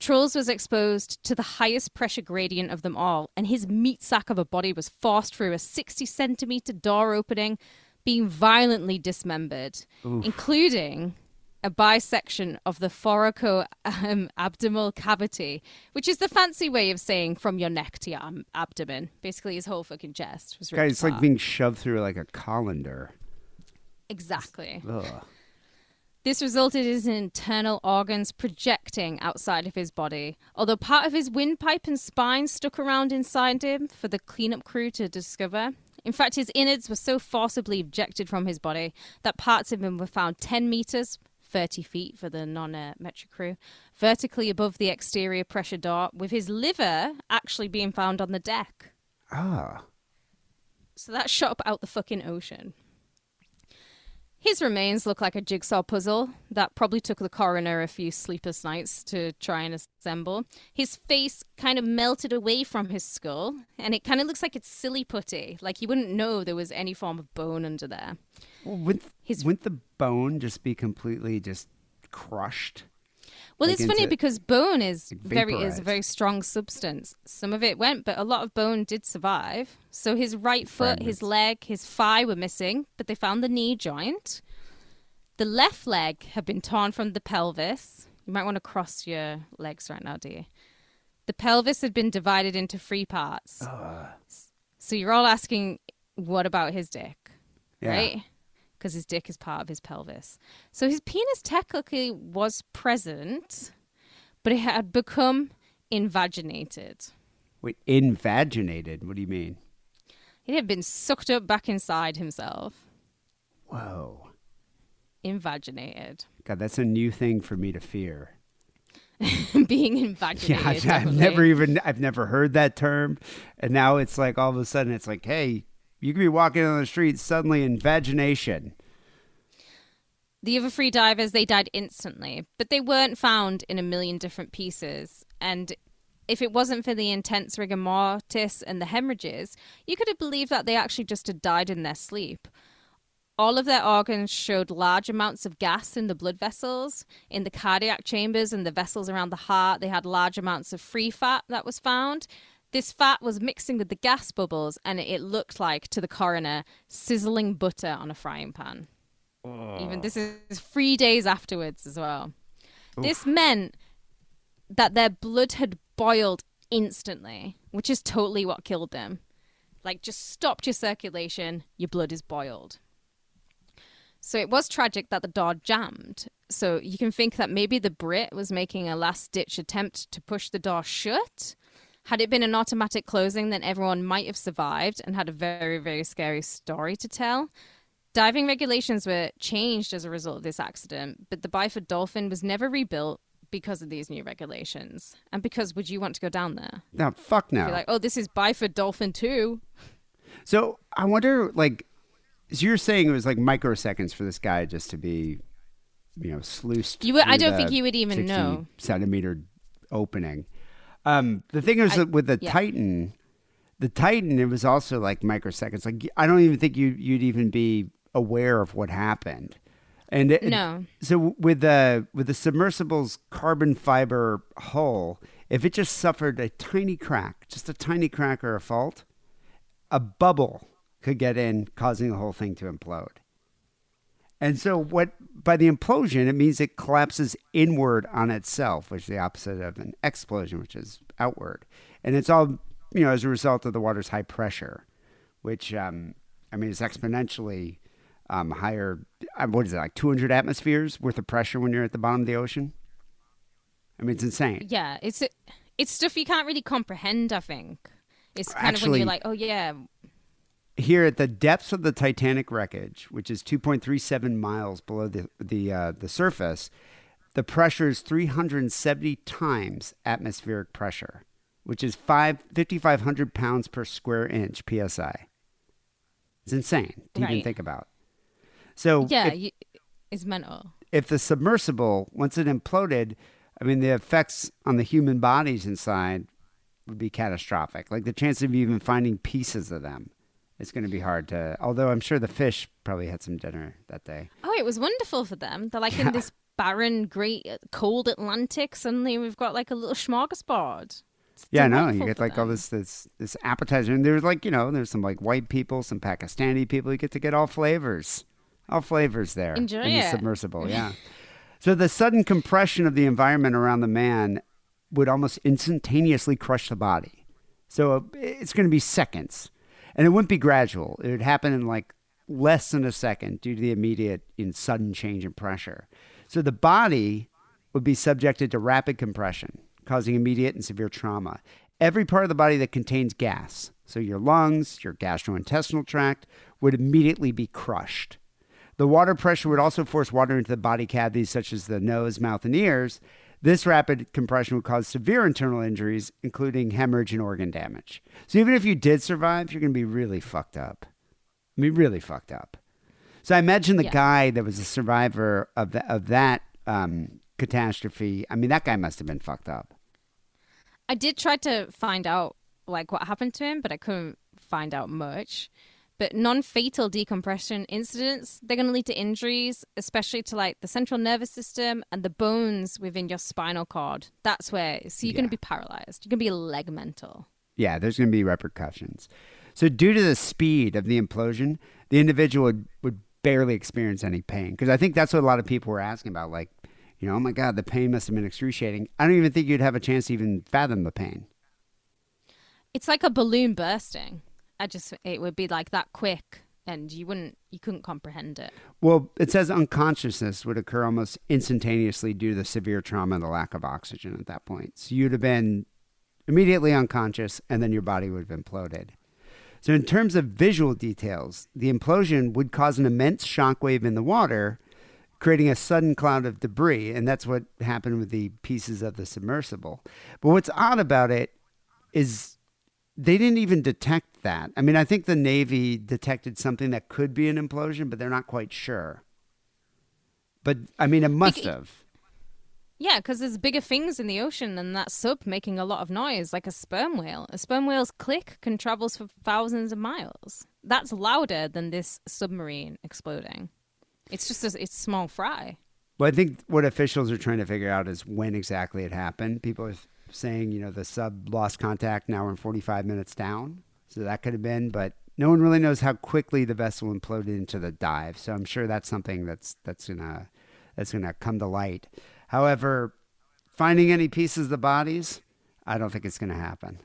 Truls was exposed to the highest pressure gradient of them all, and his meat sack of a body was forced through a 60 centimeter door opening, being violently dismembered, including a bisection of the thoraco um, abdominal cavity, which is the fancy way of saying from your neck to your abdomen. Basically, his whole fucking chest was ripped Guys, it's like being shoved through like a colander. exactly. Ugh. This resulted in his internal organs projecting outside of his body, although part of his windpipe and spine stuck around inside him for the cleanup crew to discover. In fact, his innards were so forcibly ejected from his body that parts of him were found 10 meters, 30 feet for the non metric crew, vertically above the exterior pressure door, with his liver actually being found on the deck. Ah. So that shot up out the fucking ocean. His remains look like a jigsaw puzzle that probably took the coroner a few sleepless nights to try and assemble. His face kind of melted away from his skull, and it kind of looks like it's silly putty, like you wouldn't know there was any form of bone under there. Well, wouldn't, His- wouldn't the bone just be completely just crushed? Well, Like it's funny into- because bone is very is a very strong substance. Some of it went, but a lot of bone did survive. So his right foot, his leg, his thigh were missing, but they found the knee joint. The left leg had been torn from the pelvis. You might want to cross your legs right now, dear. The pelvis had been divided into three parts. S- So you're all asking, what about his dick? Yeah. Right? Because his dick is part of his pelvis. So his penis technically was present, but it had become invaginated. Wait, invaginated? What do you mean? It had been sucked up back inside himself. Whoa. Invaginated. God, that's a new thing for me to fear. [laughs] Being Yeah, invaginated. [laughs] I've, I've definitely. never even I've never heard that term, and now it's like all of a sudden it's like, hey, you could be walking on the street suddenly in invagination. The other three divers, they died instantly, but they weren't found in a million different pieces. And if it wasn't for the intense rigor mortis and the hemorrhages, you could have believed that they actually just had died in their sleep. All of their organs showed large amounts of gas in the blood vessels, in the cardiac chambers and the vessels around the heart. They had large amounts of free fat that was found. This fat was mixing with the gas bubbles, and it looked like, to the coroner, sizzling butter on a frying pan. Even this is three days afterwards as well. This meant that their blood had boiled instantly, which is totally what killed them. Like, just stopped your circulation, your blood is boiled. So it was tragic that the door jammed. So you can think that maybe the Brit was making a last ditch attempt to push the door shut. Had it been an automatic closing, then everyone might have survived and had a very, very scary story to tell. Diving regulations were changed as a result of this accident, but the Byford Dolphin was never rebuilt because of these new regulations. And because would you want to go down there? No, fuck no. Be like, oh, this is Byford Dolphin too. So I wonder, like, so you're saying it was like microseconds for this guy just to be, you know, sluiced. You would- I don't think you would even know. centimeter opening. Um, the thing is I- that with the yeah. Titan, the Titan, it was also like microseconds. Like I don't even think you you'd even be aware of what happened. And it, No. so with the with the submersible's carbon fiber hull, if it just suffered a tiny crack, just a tiny crack or a fault, a bubble could get in, causing the whole thing to implode. And so, what by the implosion, it means it collapses inward on itself, which is the opposite of an explosion, which is outward. And it's all, you know, as a result of the water's high pressure, which, um, I mean, is exponentially um, higher. uh, What is it, like 200 atmospheres worth of pressure when you're at the bottom of the ocean? I mean, it's insane. Yeah, it's it's stuff you can't really comprehend. I think it's kind of when you're like, oh yeah, here at the depths of the Titanic wreckage, which is 2.37 miles below the the uh, the surface, the pressure is 370 times atmospheric pressure, which is five 5,500 pounds per square inch psi. It's insane to even think about. So yeah, if, you, it's mental. if the submersible once it imploded, I mean the effects on the human bodies inside would be catastrophic. Like the chance of even finding pieces of them, it's going to be hard to. Although I'm sure the fish probably had some dinner that day. Oh, it was wonderful for them. They're like in [laughs] this barren, great, uh, cold Atlantic. Suddenly, we've got like a little smorgasbord. It's Yeah, no, you get like all this this this appetizer, and there's like you know there's some like white people, some Pakistani people. You get to get all flavors, all flavors there Enjoy in the submersible. Yeah. [laughs] so the sudden compression of the environment around the man would almost instantaneously crush the body. So it's going to be seconds, and it wouldn't be gradual. It would happen in like less than a second due to the immediate and sudden change in pressure. So the body would be subjected to rapid compression, causing immediate and severe trauma. Every part of the body that contains gas, so your lungs, your gastrointestinal tract, would immediately be crushed. The water pressure would also force water into the body cavities, such as the nose, mouth, and ears. This rapid compression would cause severe internal injuries, including hemorrhage and organ damage. So even if you did survive, you're going to be really fucked up. I mean, really fucked up. So I imagine the Yeah. guy that was a survivor of the, of that um, catastrophe. I mean, that guy must have been fucked up. I did try to find out like what happened to him, but I couldn't find out much. But non-fatal decompression incidents, they're going to lead to injuries, especially to like the central nervous system and the bones within your spinal cord. That's where so you're going to be paralyzed. You're going to be leg mental. Yeah, there's going to be repercussions. So, due to the speed of the implosion, the individual would, would barely experience any pain. Because I think that's what a lot of people were asking about. Like, you know, oh my God, the pain must have been excruciating. I don't even think you'd have a chance to even fathom the pain. It's like a balloon bursting. I just it would be like that quick and you wouldn't you couldn't comprehend it. Well, it says unconsciousness would occur almost instantaneously due to the severe trauma and the lack of oxygen at that point. So, you'd have been immediately unconscious, and then your body would have imploded. So, in terms of visual details, the implosion would cause an immense shockwave in the water, creating a sudden cloud of debris. And that's what happened with the pieces of the submersible. But what's odd about it is they didn't even detect that. I mean, I think the Navy detected something that could be an implosion, but they're not quite sure. But I mean, it must Bec- have. Yeah, because there's bigger things in the ocean than that sub making a lot of noise, like a sperm whale. A sperm whale's click can travel for thousands of miles. That's louder than this submarine exploding. It's just a it's small fry. Well, I think what officials are trying to figure out is when exactly it happened. People are saying, you know, the sub lost contact now we're 45 minutes down. So that could have been, but no one really knows how quickly the vessel imploded into the dive. So I'm sure that's something that's that's gonna that's gonna come to light. However, finding any pieces of the bodies, I don't think it's gonna happen.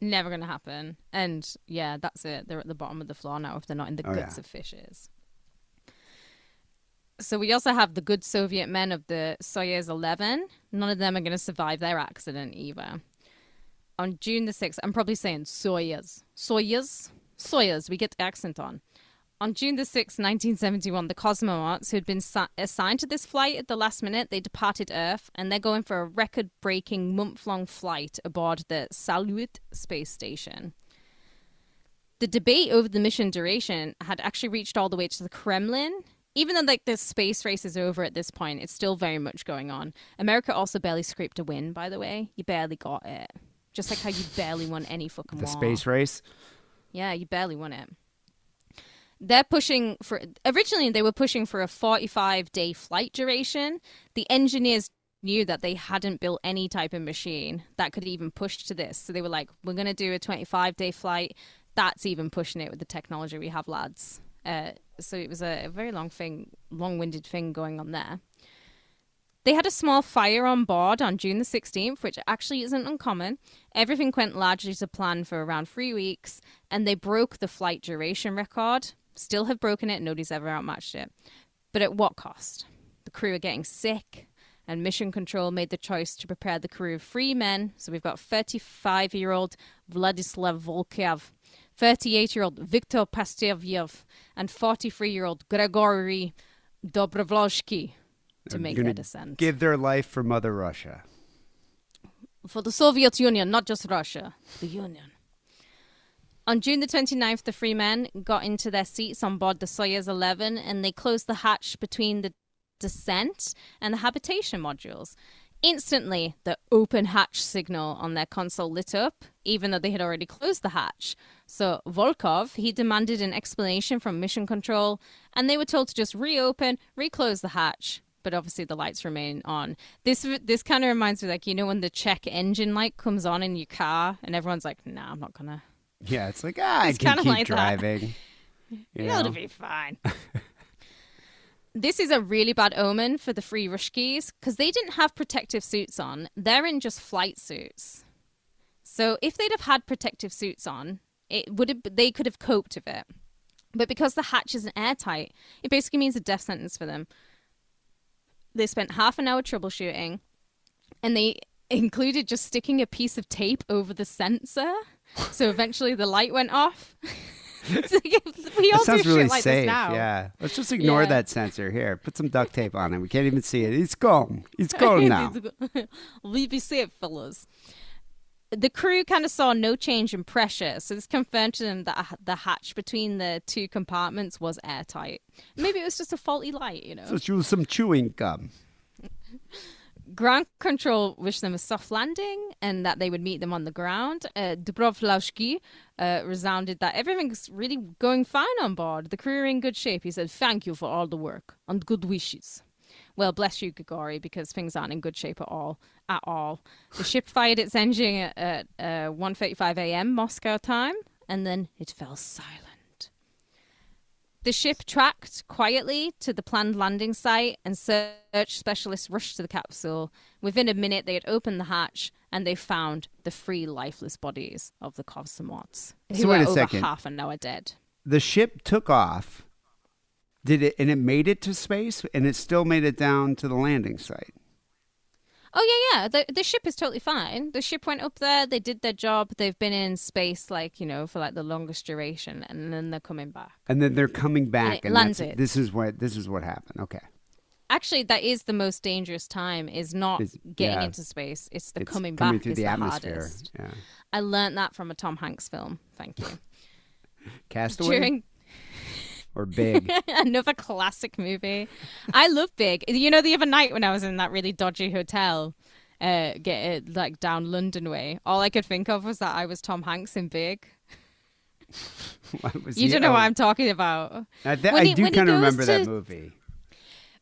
Never gonna happen. And yeah, that's it. They're at the bottom of the floor now if they're not in the Oh, guts yeah. of fishes. So we also have the good Soviet men of the Soyuz 11. None of them are going to survive their accident either. On June the 6th, I'm probably saying Soyuz. Soyuz? Soyuz, we get the accent on. On June the 6th, 1971, the cosmonauts who had been si- assigned to this flight at the last minute, they departed Earth and they're going for a record-breaking month-long flight aboard the Salyut space station. The debate over the mission duration had actually reached all the way to the Kremlin. Even though like the space race is over at this point, it's still very much going on. America also barely scraped a win, by the way. You barely got it. Just like how you barely won any fucking The war. space race. Yeah, you barely won it. They're pushing for originally they were pushing for a 45 day flight duration. The engineers knew that they hadn't built any type of machine that could even push to this. So they were like, we're going to do a 25 day flight. That's even pushing it with the technology we have, lads. Uh, so it was a, a very long thing, long winded thing going on there. They had a small fire on board on June the 16th, which actually isn't uncommon. Everything went largely to plan for around three weeks, and they broke the flight duration record. Still have broken it, nobody's ever outmatched it. But at what cost? The crew are getting sick, and Mission Control made the choice to prepare the crew of three men. So we've got 35 year old Vladislav Volkov, 38 year old Viktor Patsayev, and 43 year old Gregory Dobrovolsky to make Gonna their descent. Give their life for Mother Russia. for the Soviet Union, not just Russia, the Union. On June the 29th, the three men got into their seats on board the Soyuz 11 and they closed the hatch between the descent and the habitation modules. Instantly, the open hatch signal on their console lit up, even though they had already closed the hatch. So Volkov, he demanded an explanation from mission control, and they were told to just reopen, reclose the hatch. But obviously, the lights remain on. This this kind of reminds me, like you know, when the check engine light comes on in your car, and everyone's like, "Nah, I'm not gonna." Yeah, it's like ah, I It's can kinda keep like driving. [laughs] You It'll know? be fine. [laughs] this is a really bad omen for the free Rushkis because they didn't have protective suits on. They're in just flight suits. So if they'd have had protective suits on, it would have they could have coped with it. But because the hatch isn't airtight, it basically means a death sentence for them. They spent half an hour troubleshooting, and they included just sticking a piece of tape over the sensor. So eventually the light went off. [laughs] We all sounds do really shit like safe. this now. Yeah. Let's just ignore Yeah. that sensor. Here, put some duct tape on it. We can't even see it. It's gone. It's gone [laughs] now. we be safe, fellas. The crew kind of saw no change in pressure, so this confirmed to them that the hatch between the two compartments was airtight. Maybe it was just a faulty light, you know. Let's use some chewing gum. [laughs] Ground control wished them a soft landing and that they would meet them on the ground. Uh, Dobrovolsky uh, resounded that everything's really going fine on board. The crew are in good shape. He said, Thank you for all the work and good wishes. Well, bless you, Grigori, because things aren't in good shape at all. At all. The ship [laughs] fired its engine at, at uh, 1.35 a.m. Moscow time, and then it fell silent. The ship tracked quietly to the planned landing site, and search specialists rushed to the capsule. Within a minute, they had opened the hatch and they found the three lifeless bodies of the cosmonauts, who So wait were a over second. half an hour dead. The ship took off. Did it and it made it to space and it still made it down to the landing site. Oh yeah, yeah. The the ship is totally fine. The ship went up there. They did their job. They've been in space, like you know, for like the longest duration, and then they're coming back. And then they're coming back and lands that's, it. this is what this is what happened. Okay. Actually, that is the most dangerous time. Is not Is- getting yeah. into space. It's the It's coming coming back. through is the, the atmosphere. hardest. Yeah. I learned that from a Tom Hanks film. Thank you. [laughs] Castaway During or Big. [laughs] Another classic movie. I love Big. You know, the other night when I was in that really dodgy hotel, uh, get it like down London way, all I could think of was that I was Tom Hanks in Big. [laughs] Was You he- don't know oh, what I'm talking about. I, th- I he- do kind of remember that movie.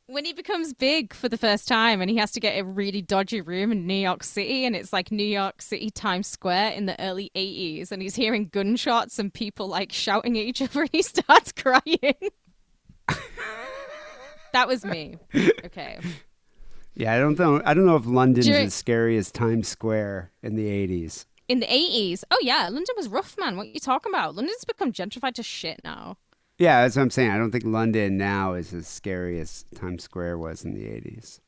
When he becomes big for the first time and he has to get a really dodgy room in New York City and it's like New York City Times Square in the early 80s and he's hearing gunshots and people like shouting at each other and he [laughs] starts crying. that was me. Okay. Yeah, I don't know. I don't know if London's During- as scary as Times Square in the '80s. In the 80s. Oh, yeah. London was rough, man. What are you talking about? London's become gentrified to shit now. Yeah, that's what I'm saying. I don't think London now is as scary as Times Square was in the '80s.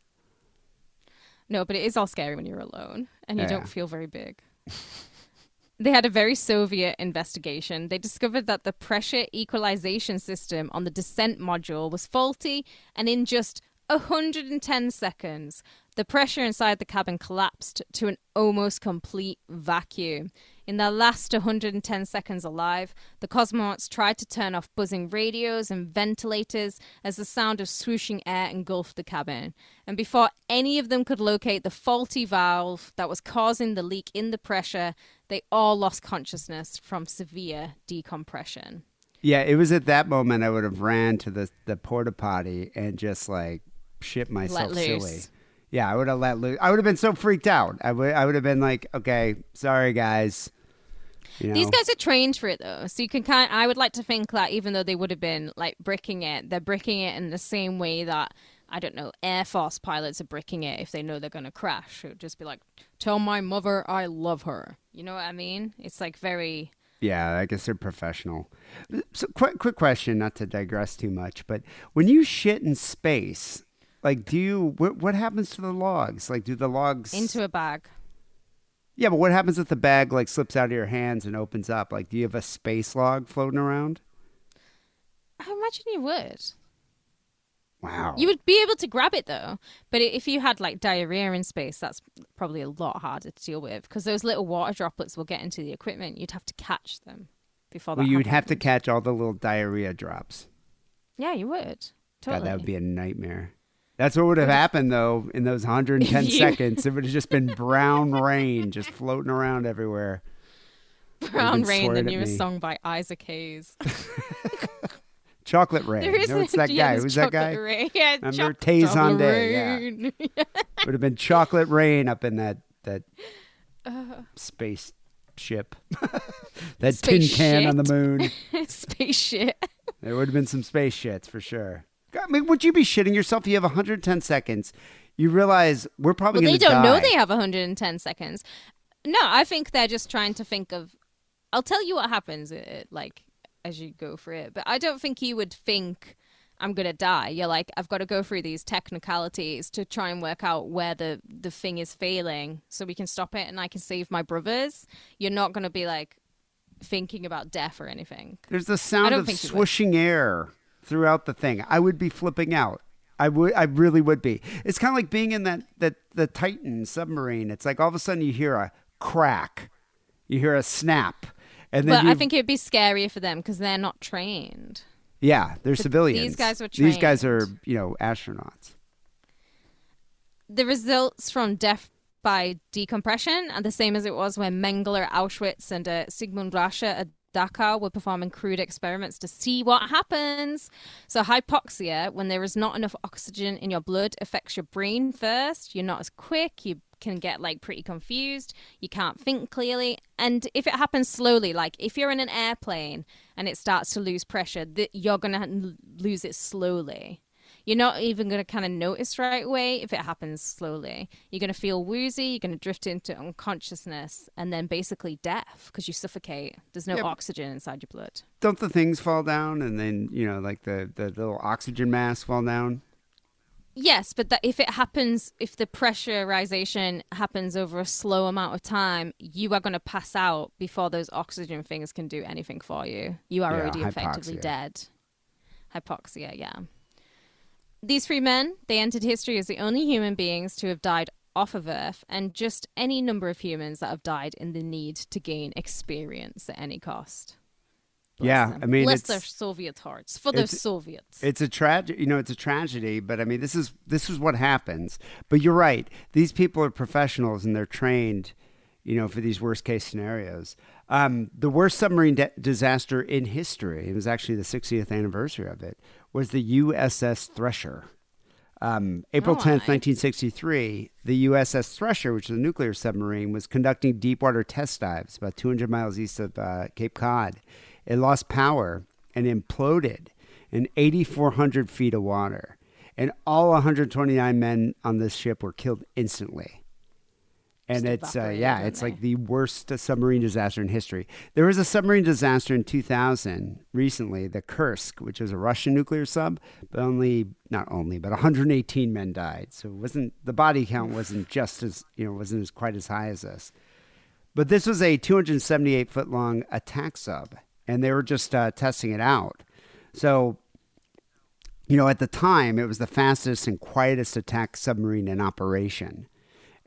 No, but it is all scary when you're alone and you Yeah. don't feel very big. [laughs] they had a very Soviet investigation. They discovered that the pressure equalization system on the descent module was faulty, and in just 110 seconds, the pressure inside the cabin collapsed to an almost complete vacuum. In their last 110 seconds alive, the cosmonauts tried to turn off buzzing radios and ventilators as the sound of swooshing air engulfed the cabin. And before any of them could locate the faulty valve that was causing the leak in the pressure, they all lost consciousness from severe decompression. Yeah, it was at that moment I would have ran to the the porta potty and just like shit myself silly. Yeah, I would have let loose. I would have been so freaked out. I would I would have been like, okay, sorry guys. You know? These guys are trained for it though, so you can kind. I would like to think that even though they would have been like bricking it, they're bricking it in the same way that I don't know Air Force pilots are bricking it if they know they're going to crash. It would just be like, "Tell my mother I love her." You know what I mean? It's like very. Yeah, I guess they're professional. So, quick, quick question, not to digress too much, but when you shit in space, like, do you what, what happens to the logs? Like, do the logs Into a bag. Yeah, but what happens if the bag like slips out of your hands and opens up? Like, do you have a space log floating around? I imagine you would. Wow. You would be able to grab it though, but if you had like diarrhea in space, that's probably a lot harder to deal with because those little water droplets will get into the equipment. You'd have to catch them before well, you'd have to catch all the little diarrhea drops. Yeah, you would. Totally. God, that would be a nightmare. That's what would have happened though in those 110 You- [laughs] [laughs] seconds. It would have just been brown rain just floating around everywhere. Brown Rain, the newest song by Isaac Hayes. [laughs] Chocolate rain. There is no, it's that yeah, guy. Who's that guy? Rain. Yeah, Remember Chocolate Zonday, yeah. Would have been chocolate rain up in that that Uh. space ship. that tin Space can on the moon. Space shit. There would have been some space shits for sure. I mean, would you be shitting yourself? You have 110 seconds. You realize we're probably Well, they don't die. know they have 110 seconds. No, I think they're just trying to think of. I'll tell you what happens, uh, like as you go through it. But I don't think you would think I'm gonna die. You're like, I've got to go through these technicalities to try and work out where the the thing is failing, so we can stop it and I can save my brothers. You're not gonna be like thinking about death or anything. There's the sound of swooshing air throughout the thing. I would be flipping out. I would. I really would be. It's kind of like being in that that the Titan submarine. It's like all of a sudden you hear a crack, you hear a snap, and then But you, I think it'd be scarier for them because they're not trained. yeah, they're civilians. These guys were These guys are you know astronauts. the results from death by decompression are the same as it was when Mengele Auschwitz and uh, Sigmund Rascher at Dachau were performing crude experiments to see what happens. So, hypoxia, when there is not enough oxygen in your blood, affects your brain first. You're not as quick. You can get like pretty confused. You can't think clearly. And if it happens slowly, like if you're in an airplane and it starts to lose pressure, th- you're going to lose it slowly. You're not even going to kind of notice right away if it happens slowly. You're going to feel woozy, you're going to drift into unconsciousness, and then basically death because you suffocate. There's no Yeah, oxygen inside your blood. Don't the things fall down, and then you know, like the the little oxygen masks fall down? Yes, but that if it happens, if the pressurization happens over a slow amount of time, you are going to pass out before those oxygen things can do anything for you. You are Yeah, already effectively dead. Hypoxia, yeah. These three men, they entered history as the only human beings to have died off of Earth, and just any number of humans that have died in the need to gain experience at any cost. Bless Yeah, them. I mean, bless it's- their Soviet hearts for the Soviets. It's a tragedy, you know. It's a tragedy, but I mean, this is this is what happens. But you're right; these people are professionals and they're trained, you know, for these worst case scenarios. Um, the worst submarine de- disaster in history. It was actually the 60th anniversary of it. Was the USS Thresher. Um, April Oh, 10th, 1963, the USS Thresher, which is a nuclear submarine, was conducting deep water test dives about 200 miles east of uh, Cape Cod. It lost power and imploded in 8,400 feet of water. And all 129 men on this ship were killed instantly. And it's uh, yeah, it's they? like the worst submarine disaster in history. There was a submarine disaster in 2000 recently, the Kursk, which was a Russian nuclear sub, but only not only, but 118 men died. So it wasn't the body count wasn't [sighs] just as you know wasn't as quite as high as this. But this was a 278 foot long attack sub, and they were just uh, testing it out. So you know, at the time, it was the fastest and quietest attack submarine in operation.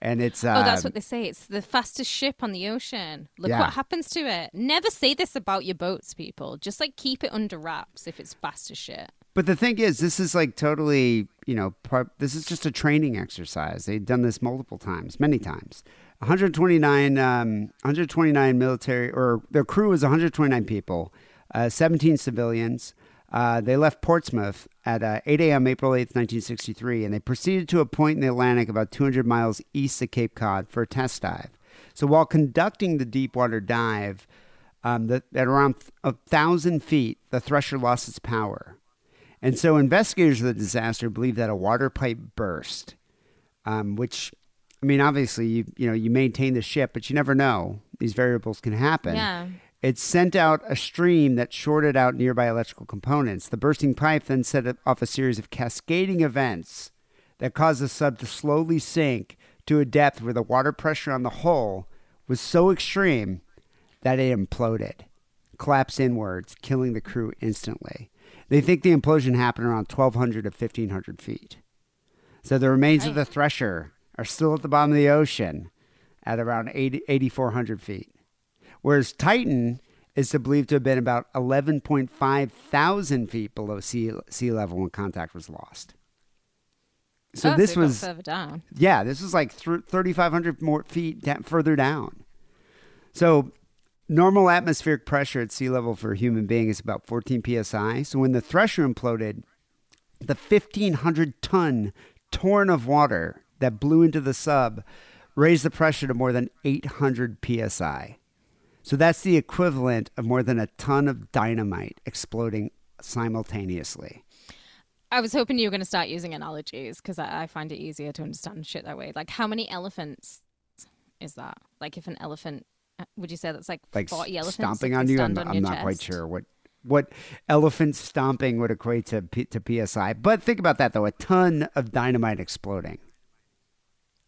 And it's uh, oh, that's what they say. It's the fastest ship on the ocean. Look Yeah. what happens to it. Never say this about your boats, people. Just like keep it under wraps if it's fast as shit. But the thing is, this is like totally, you know, par- this is just a training exercise. They've done this multiple times, many times. 129, um, 129 military, or their crew was 129 people, uh, 17 civilians. Uh, they left Portsmouth at uh, 8 a.m. April 8th, 1963, and they proceeded to a point in the Atlantic about 200 miles east of Cape Cod for a test dive. So while conducting the deep water dive, um, the, at around a thousand feet, the Thresher lost its power. And so investigators of the disaster believe that a water pipe burst, um, which, I mean, obviously, you, you know, you maintain the ship, but you never know. These variables can happen. Yeah. It sent out a stream that shorted out nearby electrical components. The bursting pipe then set off a series of cascading events that caused the sub to slowly sink to a depth where the water pressure on the hull was so extreme that it imploded, collapsed inwards, killing the crew instantly. They think the implosion happened around 1,200 to 1,500 feet. So the remains of the Thresher are still at the bottom of the ocean at around 80 8,400 feet. Whereas Titan is believed to have been about 11.5 thousand feet below sea, sea level when contact was lost. So Oh, this got was further down. yeah, this was like 3,500 more feet da- further down. So, normal atmospheric pressure at sea level for a human being is about 14 psi. So, when the Thresher imploded, the 1,500 ton torrent of water that blew into the sub raised the pressure to more than 800 psi. So, that's the equivalent of more than a ton of dynamite exploding simultaneously. I was hoping you were going to start using analogies because I, I find it easier to understand shit that way. Like, how many elephants is that? Like, if an elephant, uh, would you say that's like, like 40 elephants stomping on you. I'm, on I'm not quite sure what what elephant stomping would equate to P, to psi. But think about that though: a ton of dynamite exploding.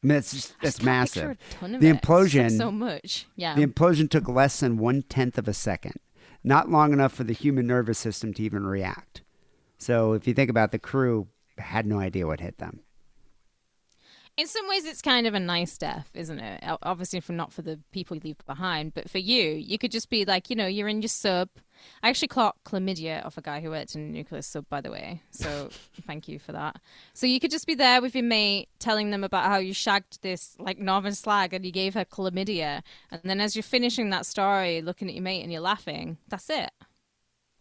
I mean, that's just, that's just can't picture massive. a ton of The. Like implosion- so much. Yeah. The implosion took less than one tenth of a second, not long enough for the human nervous system to even react. So, if you think about the crew, had no idea what hit them. In some ways, it's kind of a nice death, isn't it? Obviously, for not for the people you leave behind, but for you, you could just be like, you know, you're in your sub. I actually caught chlamydia off a guy who worked in a nuclear sub, by the way. So [laughs] thank you for that. So you could just be there with your mate, telling them about how you shagged this like northern slag and you gave her chlamydia, and then as you're finishing that story, looking at your mate and you're laughing. That's it.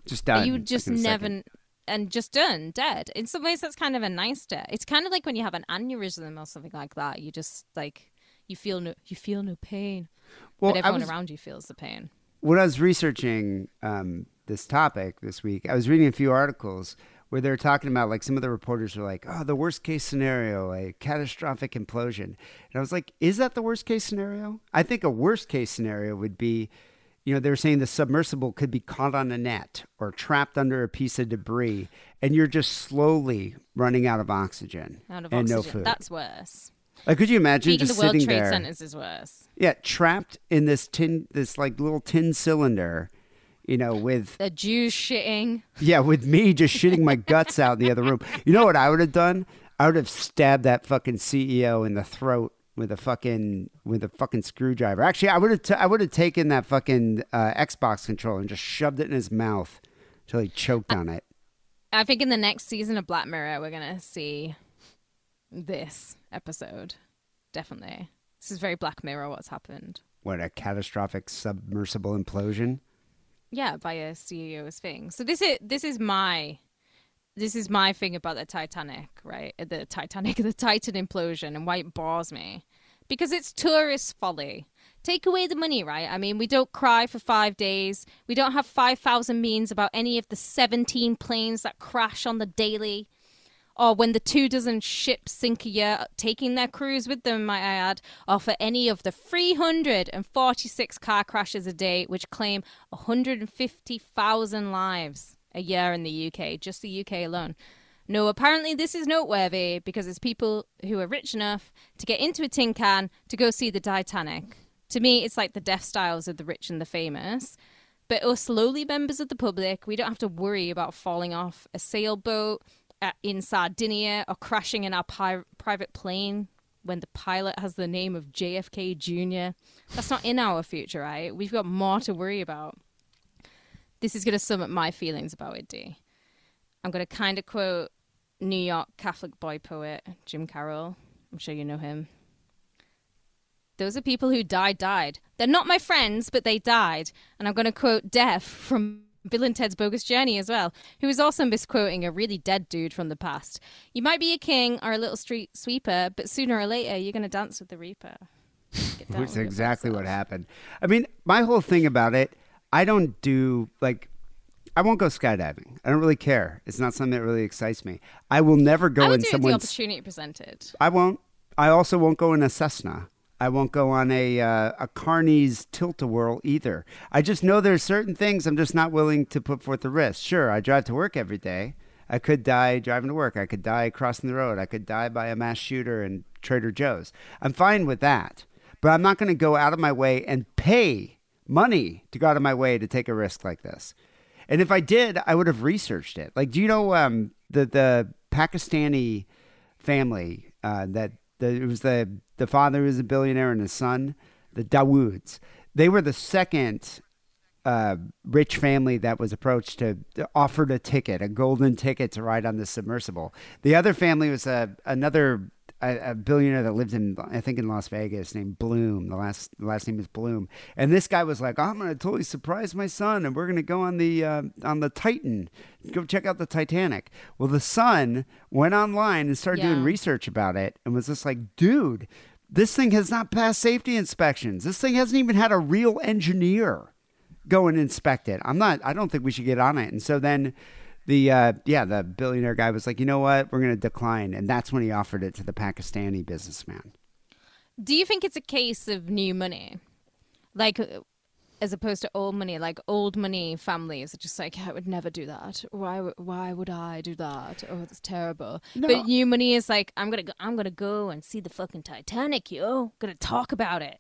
Just done. you just never second. and just done dead in some ways that's kind of a nice death it's kind of like when you have an aneurysm or something like that you just like you feel no you feel no pain Well, but everyone was- around you feels the pain when I was researching um, this topic this week, I was reading a few articles where they were talking about like some of the reporters were like, "Oh, the worst case scenario, a catastrophic implosion," and I was like, "Is that the worst case scenario?" I think a worst case scenario would be, you know, they were saying the submersible could be caught on a net or trapped under a piece of debris, and you're just slowly running out of oxygen out of and oxygen no food. that's worse like, could you imagine just the world sitting trade there? is worse Yeah, trapped in this tin, this like little tin cylinder, you know, with the jews shitting yeah, with me just shitting my guts out in the other room. [laughs] You know what I would have done? I would have stabbed that fucking CEO in the throat with a fucking with a fucking screwdriver. Actually, I would have t- I would have taken that fucking uh, Xbox controller and just shoved it in his mouth until he choked on it. I think in the next season of Black Mirror, we're gonna see this episode. Definitely, this is very Black Mirror. What's happened? What a catastrophic submersible implosion! Yeah, by a CEO's thing. So this is this is my this is my thing about the Titanic, right? The Titanic, [laughs] the Titan implosion, and why it bores me because it's tourist folly. Take away the money, right? I mean, we don't cry for five days. We don't have 5,000 memes about any of the 17 planes that crash on the daily. Or when the two dozen ships sink a year, taking their crews with them, might I add, or for any of the 346 car crashes a day, which claim 150,000 lives a year in the UK, just the UK alone. No, apparently this is noteworthy because it's people who are rich enough to get into a tin can to go see the Titanic. To me, it's like the death styles of the rich and the famous. But us lowly members of the public, we don't have to worry about falling off a sailboat in Sardinia or crashing in our pi- private plane when the pilot has the name of JFK Jr. That's not in our future, right? We've got more to worry about. This is going to sum up my feelings about it, D. I'm going to kind of quote New York Catholic boy poet Jim Carroll. I'm sure you know him. Those are people who died, died. They're not my friends, but they died. And I'm going to quote Death from Bill and Ted's Bogus Journey as well, who is also misquoting a really dead dude from the past. You might be a king or a little street sweeper, but sooner or later you're going to dance with the Reaper. Get down Which is exactly what happened. I mean, my whole thing about it, I don't do like I won't go skydiving. I don't really care. It's not something that really excites me. I will never go I would in do if the opportunity presented. I won't. I also won't go in a Cessna. I won't go on a uh, a Carney's tilt-a-whirl either. I just know there's certain things I'm just not willing to put forth the risk. Sure, I drive to work every day. I could die driving to work. I could die crossing the road. I could die by a mass shooter in Trader Joe's. I'm fine with that. But I'm not going to go out of my way and pay money to go out of my way to take a risk like this. And if I did, I would have researched it. Like, do you know um, the the Pakistani family uh, that the, it was the the father was a billionaire and his son, the Dawoods. They were the second uh, rich family that was approached to, to offered a ticket, a golden ticket to ride on the submersible. The other family was a another a, a billionaire that lived in I think in Las Vegas named Bloom. The last the last name is Bloom. And this guy was like, I'm gonna totally surprise my son, and we're gonna go on the uh, on the Titan, go check out the Titanic. Well, the son went online and started doing research about it, and was just like, dude. This thing has not passed safety inspections. This thing hasn't even had a real engineer go and inspect it. I'm not. I don't think we should get on it. And so then, the uh, yeah, the billionaire guy was like, you know what, we're going to decline, and that's when he offered it to the Pakistani businessman. Do you think it's a case of new money? Like, uh, as opposed to old money, like old money families are just like, I would never do that. Why? Why would I do that? Oh, that's terrible. But new money is like, I'm gonna, go, I'm gonna go and see the fucking Titanic, yo. Gonna talk about it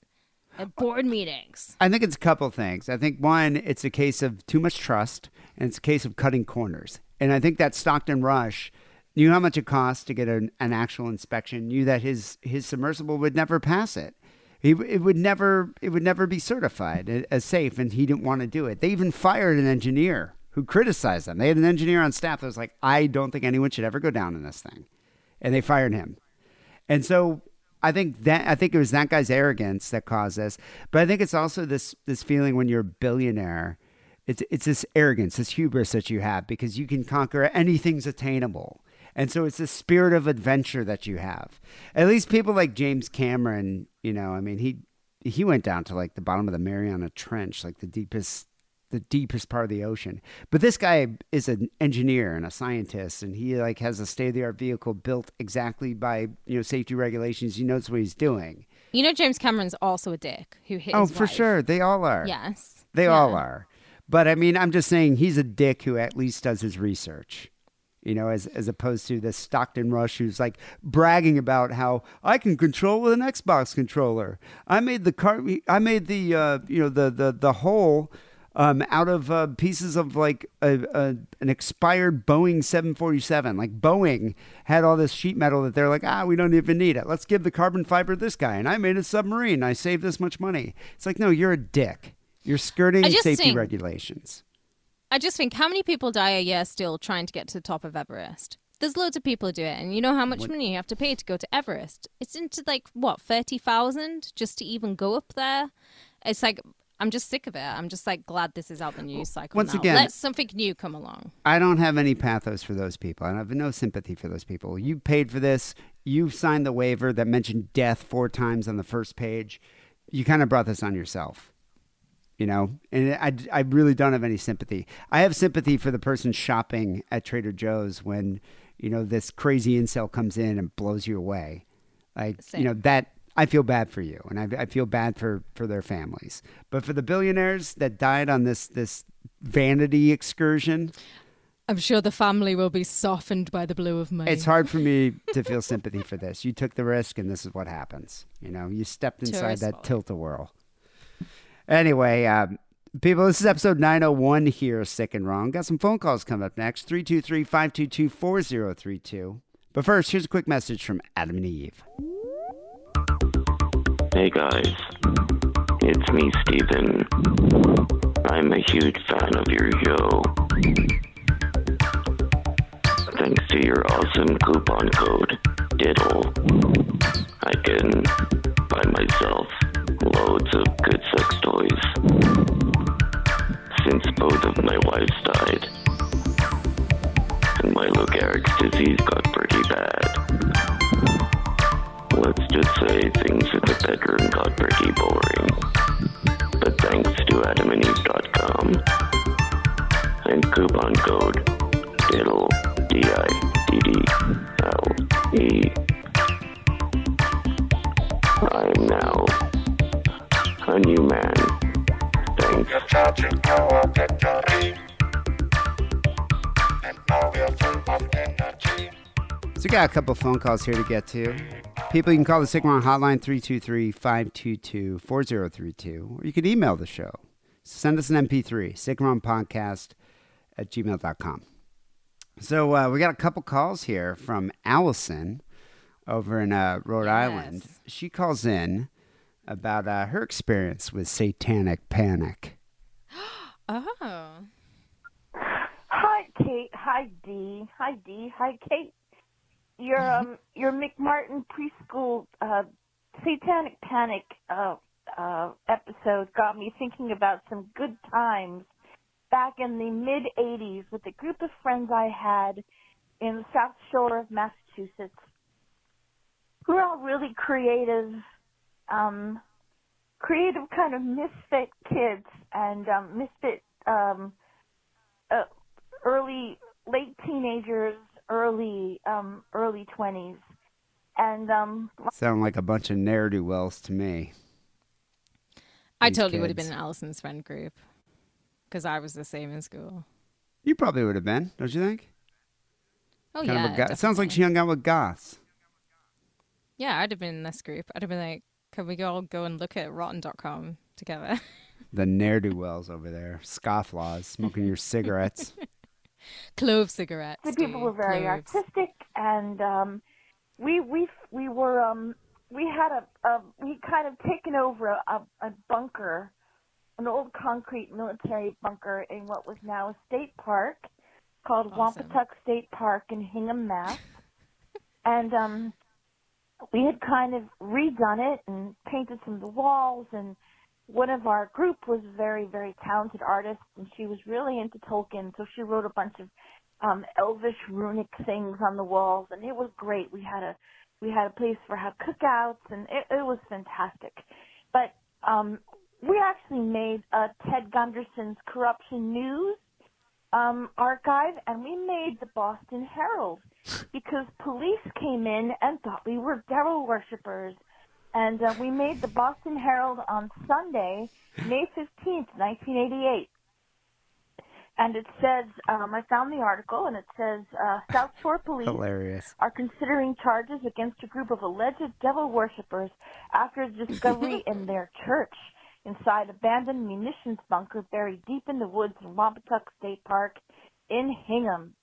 at board meetings. I think it's a couple things. I think one, it's a case of too much trust, and it's a case of cutting corners. And I think that Stockton Rush knew how much it cost to get an, an actual inspection. Knew that his his submersible would never pass it. He it would never it would never be certified as safe, and he didn't want to do it. They even fired an engineer who criticized them. They had an engineer on staff that was like, "I don't think anyone should ever go down in this thing," and they fired him. And so I think that I think it was that guy's arrogance that caused this. But I think it's also this this feeling when you're a billionaire. It's it's this arrogance, this hubris that you have because you can conquer anything's attainable. And so it's the spirit of adventure that you have. At least people like James Cameron, you know, I mean, he he went down to like the bottom of the Mariana Trench, like the deepest the deepest part of the ocean. But this guy is an engineer and a scientist, and he like has a state of the art vehicle built exactly by you know safety regulations. He knows what he's doing. You know, James Cameron's also a dick who hit. oh, for wife. sure, they all are. Yes, they Yeah. all are. But I mean, I'm just saying he's a dick who at least does his research. You know, as as opposed to the Stockton Rush who's like bragging about how I can control with an Xbox controller. I made the car. I made the uh, you know the the the hole um, out of uh, pieces of like a, a, an expired Boeing 747. Like Boeing had all this sheet metal that they're like, ah, we don't even need it. Let's give the carbon fiber to this guy. And I made a submarine. I saved this much money. It's like, no, you're a dick. You're skirting safety think- regulations. I just think how many people die a year still trying to get to the top of Everest? There's loads of people who do it, and you know how much money you have to pay to go to Everest. It's into like what thirty thousand just to even go up there. It's like I'm just sick of it. I'm just like glad this is out the news cycle Once now. again- Let something new come along. I don't have any pathos for those people. and I have no sympathy for those people. You paid for this. You signed the waiver that mentioned death four times on the first page. You kind of brought this on yourself. You know, and I, I really don't have any sympathy. I have sympathy for the person shopping at Trader Joe's when, you know, this crazy incel comes in and blows you away. Like, Same. you know, that I feel bad for you and I, I feel bad for, for their families. But for the billionaires that died on this, this vanity excursion, I'm sure the family will be softened by the blow of money. it's hard for me [laughs] to feel sympathy for this. You took the risk, and this is what happens. You know, you stepped inside Tourist that fault. Anyway, um, people, this is episode 901 here, Sick and Wrong. Got some phone calls coming up next 323 522 4032. But first, here's a quick message from Adam and Eve. Hey guys, it's me, Steven. I'm a huge fan of your show. Thanks to your awesome coupon code, Diddle, I can buy myself loads of good sex toys. Since both of my wives died, and my Lou Gehrig's disease got pretty bad. Let's just say things in the bedroom got pretty boring. But thanks to adamandeve.com and coupon code DIDDLE, D-I-D-D-L-E, I am now a new man. Thanks. So, we got a couple phone calls here to get to. People, you can call the and Wrong hotline 323 522 4032, or you can email the show. Send us an MP3, Sick and Wrong Podcast at gmail.com. So, uh, we got a couple calls here from Allison over in uh, Rhode Island. She calls in about uh, her experience with satanic panic. [gasps] oh. Hi, Kate. Hi, Dee. Hi, Dee. Hi, Kate. Your um, your McMartin preschool uh, satanic panic uh, uh, episode got me thinking about some good times back in the mid '80s with a group of friends I had in the South Shore of Massachusetts. We were all really creative, um, creative kind of misfit kids and um, misfit um, uh, early late teenagers early um early 20s and um Sound like a bunch of ne'er do wells to me. I These totally would have been in Allison's friend group because I was the same in school. You probably would have been, don't you think? Oh Kind yeah, of go- it sounds like she hung out with goths. Yeah, I'd have been in this group. I'd have been like, "Can we all go and look at Rotten.com together?" [laughs] The ne'er do wells over there, scofflaws, smoking your cigarettes. [laughs] Clove cigarettes. the people were very cloves. artistic and um we we we were um we had a, a we kind of taken over a, a, a bunker an old concrete military bunker in what was now a state park called Awesome. Wompatuck State Park in Hingham, Mass. [laughs] and um we had kind of redone it and painted some of the walls and one of our group was a very, very talented artist and she was really into Tolkien, so she wrote a bunch of um elvish runic things on the walls and it was great. We had a we had a place for have cookouts and it, it was fantastic. But um we actually made uh Ted Gunderson's Corruption News um archive and we made the Boston Herald because police came in and thought we were devil worshippers. And uh, we made the Boston Herald on Sunday, May 15th, 1988. And it says, um, I found the article, and it says, uh, South Shore Police Hilarious. are considering charges against a group of alleged devil worshippers after the discovery [laughs] in their church. Inside abandoned munitions bunker buried deep in the woods in Wompatuck State Park in Hingham.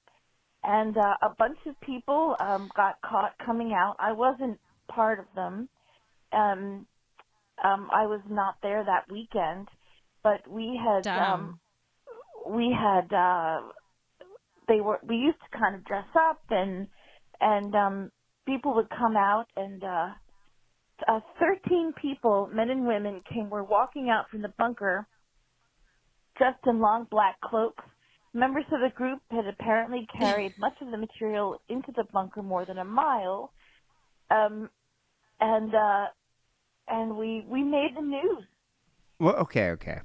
And uh, a bunch of people um, got caught coming out. I wasn't part of them. Um, um, I was not there that weekend, but we had um, we had uh, they were we used to kind of dress up and and um, people would come out and uh, uh, 13 people, men and women, came. Were walking out from the bunker, dressed in long black cloaks. Members of the group had apparently carried [clears throat] much of the material into the bunker more than a mile, um, and uh, and we we made the news. Well, okay, okay.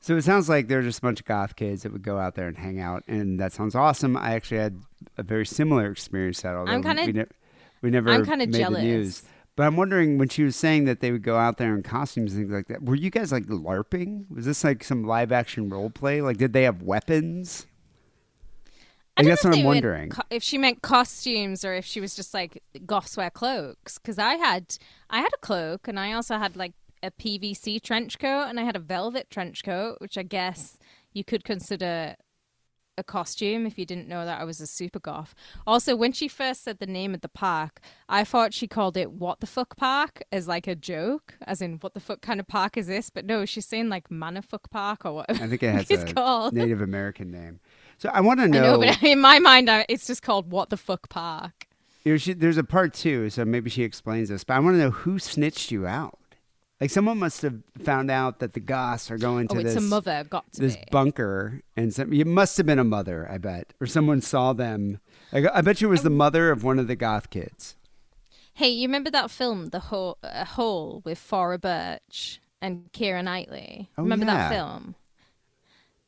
So it sounds like they're just a bunch of goth kids that would go out there and hang out, and that sounds awesome. I actually had a very similar experience that, although I'm kinda- we, ne- we never I'm kinda made the news. jealous. But I'm wondering when she was saying that they would go out there in costumes and things like that. Were you guys like LARPing? Was this like some live action role play? Like, did they have weapons? I guess what I'm wondering. co- if she meant costumes or if she was just like goths wear cloaks. Because I had I had a cloak and I also had like a PVC trench coat and I had a velvet trench coat, which I guess you could consider a costume if you didn't know that I was a super goth. Also, when she first said the name of the park, I thought she called it "What the fuck park" as like a joke, as in "What the fuck kind of park is this?" But no, she's saying like "Manafuck Park" or whatever. I think it has [laughs] it's a called. Native American name. So I want to know. know, but [laughs] in my mind, it's just called "What the fuck park." you know, she, there's a part two, so maybe she explains this. But I want to know who snitched you out. Like someone must have found out that the goths are going to Oh, it's this a mother. Got to this be. bunker, and some, it must have been a mother, I bet, or someone saw them. Like, I bet you it was the mother of one of the goth kids. Hey, you remember that film, The Hole, uh, Hole with Thora Birch and Keira Knightley? Oh, remember yeah. that film?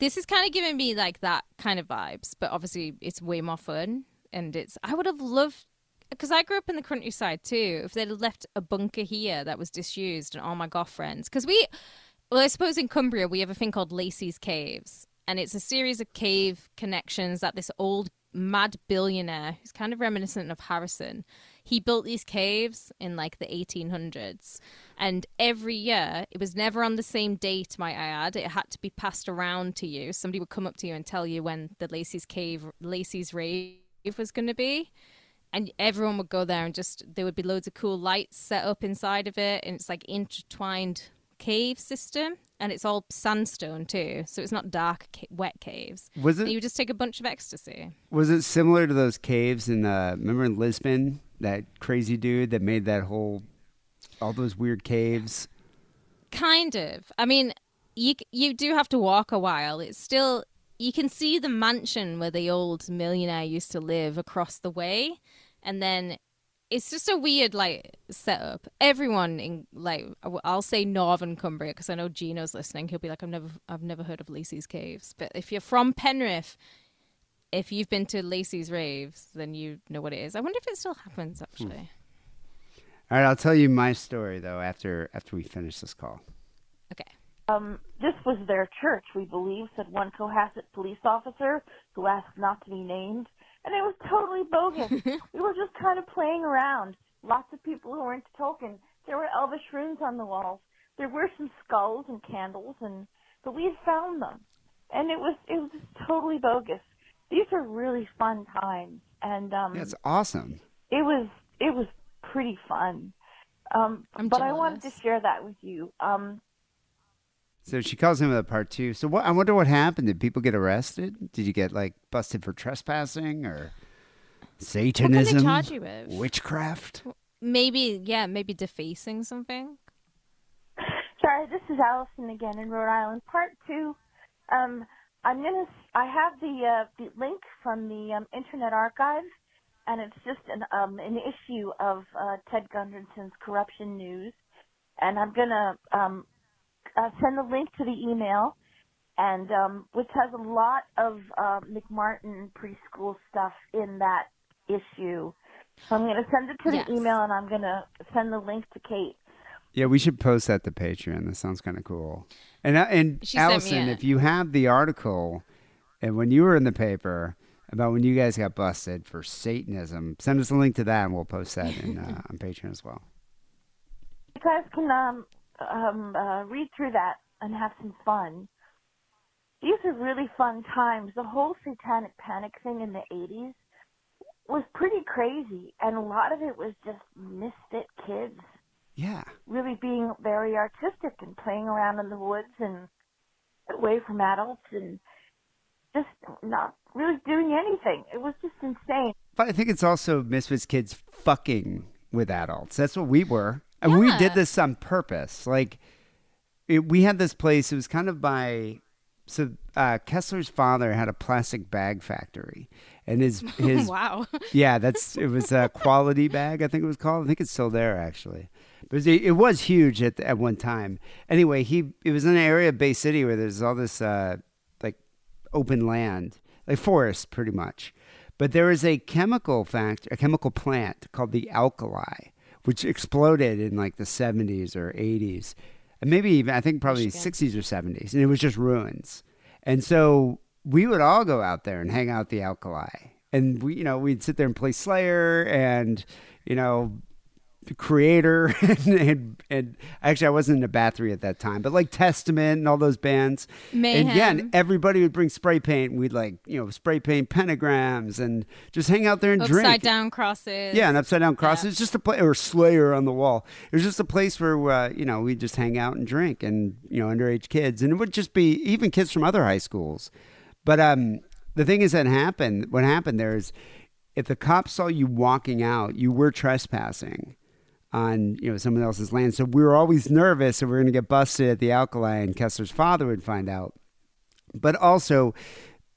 This is kind of giving me like that kind of vibes, but obviously it's way more fun. And it's, I would have loved, because I grew up in the countryside too. If they'd left a bunker here that was disused and all my goth friends, because we, well, I suppose in Cumbria we have a thing called Lacy's Caves, and it's a series of cave connections that this old mad billionaire, who's kind of reminiscent of Harrison, he built these caves in like the 1800s, and every year it was never on the same date. Might I add, it had to be passed around to you. Somebody would come up to you and tell you when the Lacy's Cave, Lacy's rave was going to be and everyone would go there and just there would be loads of cool lights set up inside of it and it's like intertwined cave system and it's all sandstone too so it's not dark ca- wet caves. Was and it you just take a bunch of ecstasy. Was it similar to those caves in uh, remember in Lisbon that crazy dude that made that whole all those weird caves? kind of. I mean you you do have to walk a while. It's still you can see the mansion where the old millionaire used to live across the way and then it's just a weird like setup. Everyone in like I- i'll say northern cumbria because i know gino's listening. He'll be like i've never i've never heard of lacy's caves. But if you're from penrith if you've been to lacy's raves then you know what it is. I wonder if it still happens actually. All right, I'll tell you my story though after after we finish this call. okay. Um, this was their church, we believe, said one Cohasset police officer who asked not to be named. And it was totally bogus. [laughs] we were just kind of playing around. Lots of people who were into Tolkien. There were elvish runes on the walls. There were some skulls and candles, and but we had found them, and it was it was just totally bogus. These are really fun times, and um, Yeah, it's awesome. it was it was pretty fun. Um, I'm but I wanted to share that with you. Um, So she calls him with a part two. So what? I wonder what happened. Did people get arrested? Did you get like busted for trespassing or Satanism, charge you with? witchcraft? maybe yeah maybe defacing something Sorry, this is Allison again in Rhode Island. Part two. Um, I'm gonna. I have the uh, the link from the um, Internet Archive, and it's just an um, an issue of uh, Ted Gunderson's corruption news, and I'm gonna um, uh, send the link to the email, and um, which has a lot of uh, McMartin preschool stuff in that issue. So I'm gonna send it to Yes. the email, and I'm gonna send the link to Kate. Yeah, we should post that to Patreon. That sounds kind of cool. And uh, and She Allison, if you have the article, and when you were in the paper about when you guys got busted for Satanism, send us a link to that, and we'll post that in, uh, [laughs] on Patreon as well. you guys can um um, uh, read through that and have some fun. These are really fun times. The whole satanic panic thing in the 80s was pretty crazy, and a lot of it was just misfit kids Yeah. really being very artistic and playing around in the woods and away from adults and just not really doing anything. It was just insane. But I think it's also Misfits kids fucking with adults. That's what we were. And we did this on purpose. Like, it, we had this place, it was kind of by. So uh, Kessler's father had a plastic bag factory, and his [laughs] his wow. yeah, that's it was a quality bag. I think it was called. I think it's still there actually. But it was, it was huge at at one time. Anyway, he it was in an area of Bay City where there's all this uh, like open land, like forest, pretty much. But there is a chemical fact, a chemical plant called the Alkali, which exploded in like the 70s or 80s, and maybe even I think probably 60s or 70s, and it was just ruins. And so we would all go out there and hang out the Alkali, and we, you know, we'd sit there and play Slayer and, you know, Kreator [laughs] and, and, and actually I wasn't in into Bathory at that time, but like Testament and all those bands. And yeah, and Mayhem. everybody would bring spray paint. And we'd like, you know, spray paint pentagrams and just hang out there and Upside drink. Upside down crosses. Yeah, and upside down crosses. Yeah. It's just a place, or Slayer on the wall. It was just a place where, uh, you know, we'd just hang out and drink and, you know, underage kids. And it would just be even kids from other high schools. But um, the thing is that happened, what happened there is if the cops saw you walking out, you were trespassing on, you know, someone else's land. So we were always nervous that we were going to get busted at the Alkali and Kessler's father would find out but also,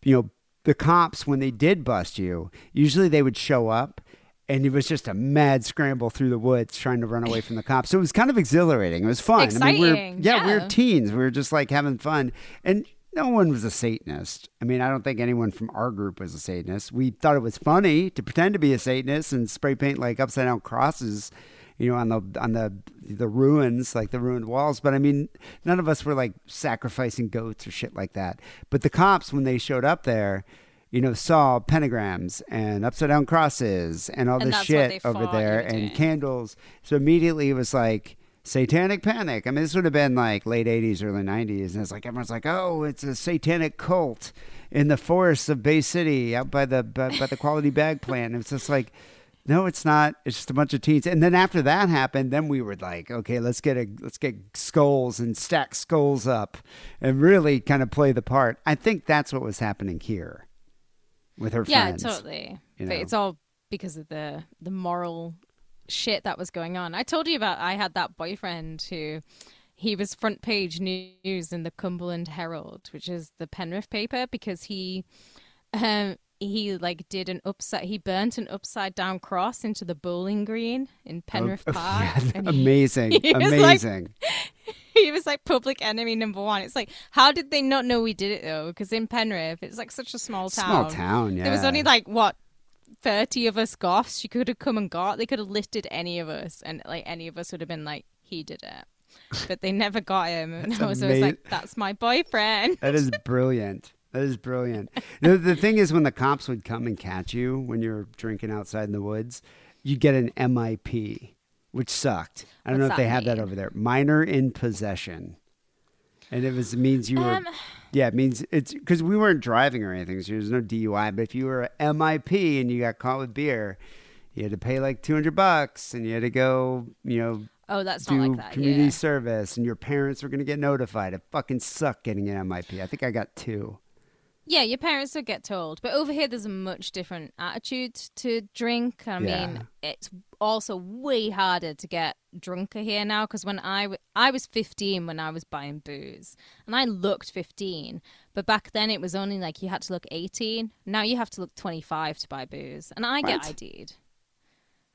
you know, the cops when they did bust you, usually they would show up and it was just a mad scramble through the woods trying to run away from the cops. So it was kind of exhilarating. It was fun. I mean, we Exciting, were, yeah, we were teens. We were just like having fun. And no one was a Satanist. I mean, I don't think anyone from our group was a Satanist. We thought it was funny to pretend to be a Satanist and spray paint like upside down crosses, you know, on the on the the ruins, like the ruined walls. But I mean, none of us were like sacrificing goats or shit like that. But the cops, when they showed up there, you know, saw pentagrams and upside down crosses and all And this shit over there and doing. candles. So immediately it was like satanic panic. I mean, this would have been like late 80s, early 90s. And it's like everyone's like, oh, it's a satanic cult in the forests of Bay City out by the by, by the quality bag plant. And it's just like, no, it's not. It's just a bunch of teens. And then after that happened, then we were like, okay, let's get a let's get skulls and stack skulls up and really kind of play the part. I think that's what was happening here with her Yeah, friends. totally. you But it's all because of the the moral shit that was going on. I told you about I had that boyfriend who he was front page news in the Cumberland Herald, which is the Penrith paper, because he um he like did an upside he burnt an upside down cross into the bowling green in Penrith Oh, [laughs] Park. yeah, and he- amazing, [laughs] he was like- amazing. [laughs] he was like public enemy number one. It's like, how did they not know we did it though? Because in Penrith, it's like such a small town. Small town, yeah. There was only like what thirty of us goths. She could have come and got. They could have lifted any of us, and like any of us would have been like, he did it. But they never got him, and I was always like, "That's my boyfriend." That is brilliant. That is brilliant. the, the thing is, when the cops would come and catch you when you're drinking outside in the woods, you get an MIP, which sucked. I don't know What's if they have that mean? over there. Minor in possession, and it was it means you were. Um, yeah, it means it's because we weren't driving or anything, so there's no DUI. But if you were a MIP and you got caught with beer, you had to pay like two hundred bucks, and you had to go, you know, Oh, that's do not like that. community Yeah. service, and your parents were going to get notified. It fucking sucked getting an MIP. I think I got two. Yeah, your parents would get told. But over here, there's a much different attitude to drink. I Yeah. mean, it's also way harder to get drunker here now because when I, w- I was 15 when I was buying booze and I looked 15. But back then, it was only like you had to look 18. Now you have to look 25 to buy booze. And I get What? ID'd.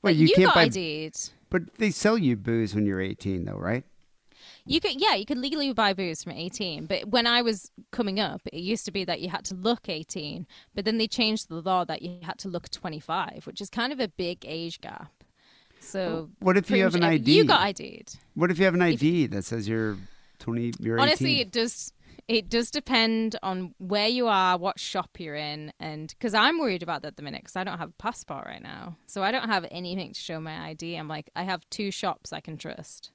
Wait, Like, you, can't got buy, ID'd. but they sell you booze when you're 18, though, right? You could, yeah, you could legally buy booze from 18. But when I was coming up, it used to be that you had to look 18. But then they changed the law that you had to look 25, which is kind of a big age gap. So What if you have an ID? Uh, you got ID'd. What if you have an ID that says you're 20? You're Honestly, 18? it does. It does depend on where you are, what shop you're in, and because I'm worried about that at the minute because I don't have a passport right now, so I don't have anything to show my ID. I'm like, I have two shops I can trust,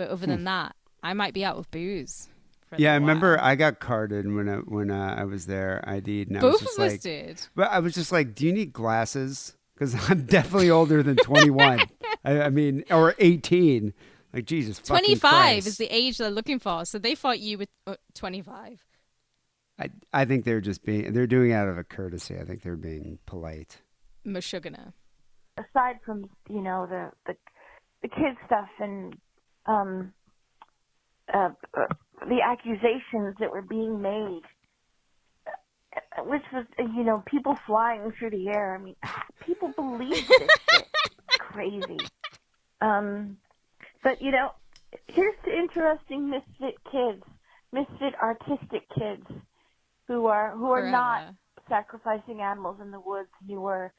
But other than that, I might be out of booze. for a Hmm. Yeah, I remember while. I got carded when I when uh, I was there. ID'd, and I was Both just of us did. But I was just like, "Do you need glasses?" Because [laughs] I'm definitely older than 21. [laughs] I, I mean, or 18. Like Jesus, 25 is the age they're looking for. So they thought you were uh, 25. I I think they're just being they're doing it out of a courtesy. I think they're being polite. Meshuggah. aside from you know the the the kid stuff and um uh, uh the accusations that were being made which was you know people flying through the air. I mean [sighs] people believe this shit. Crazy. Um but you know here's the interesting misfit kids misfit artistic kids who are who are not sacrificing animals in the woods who were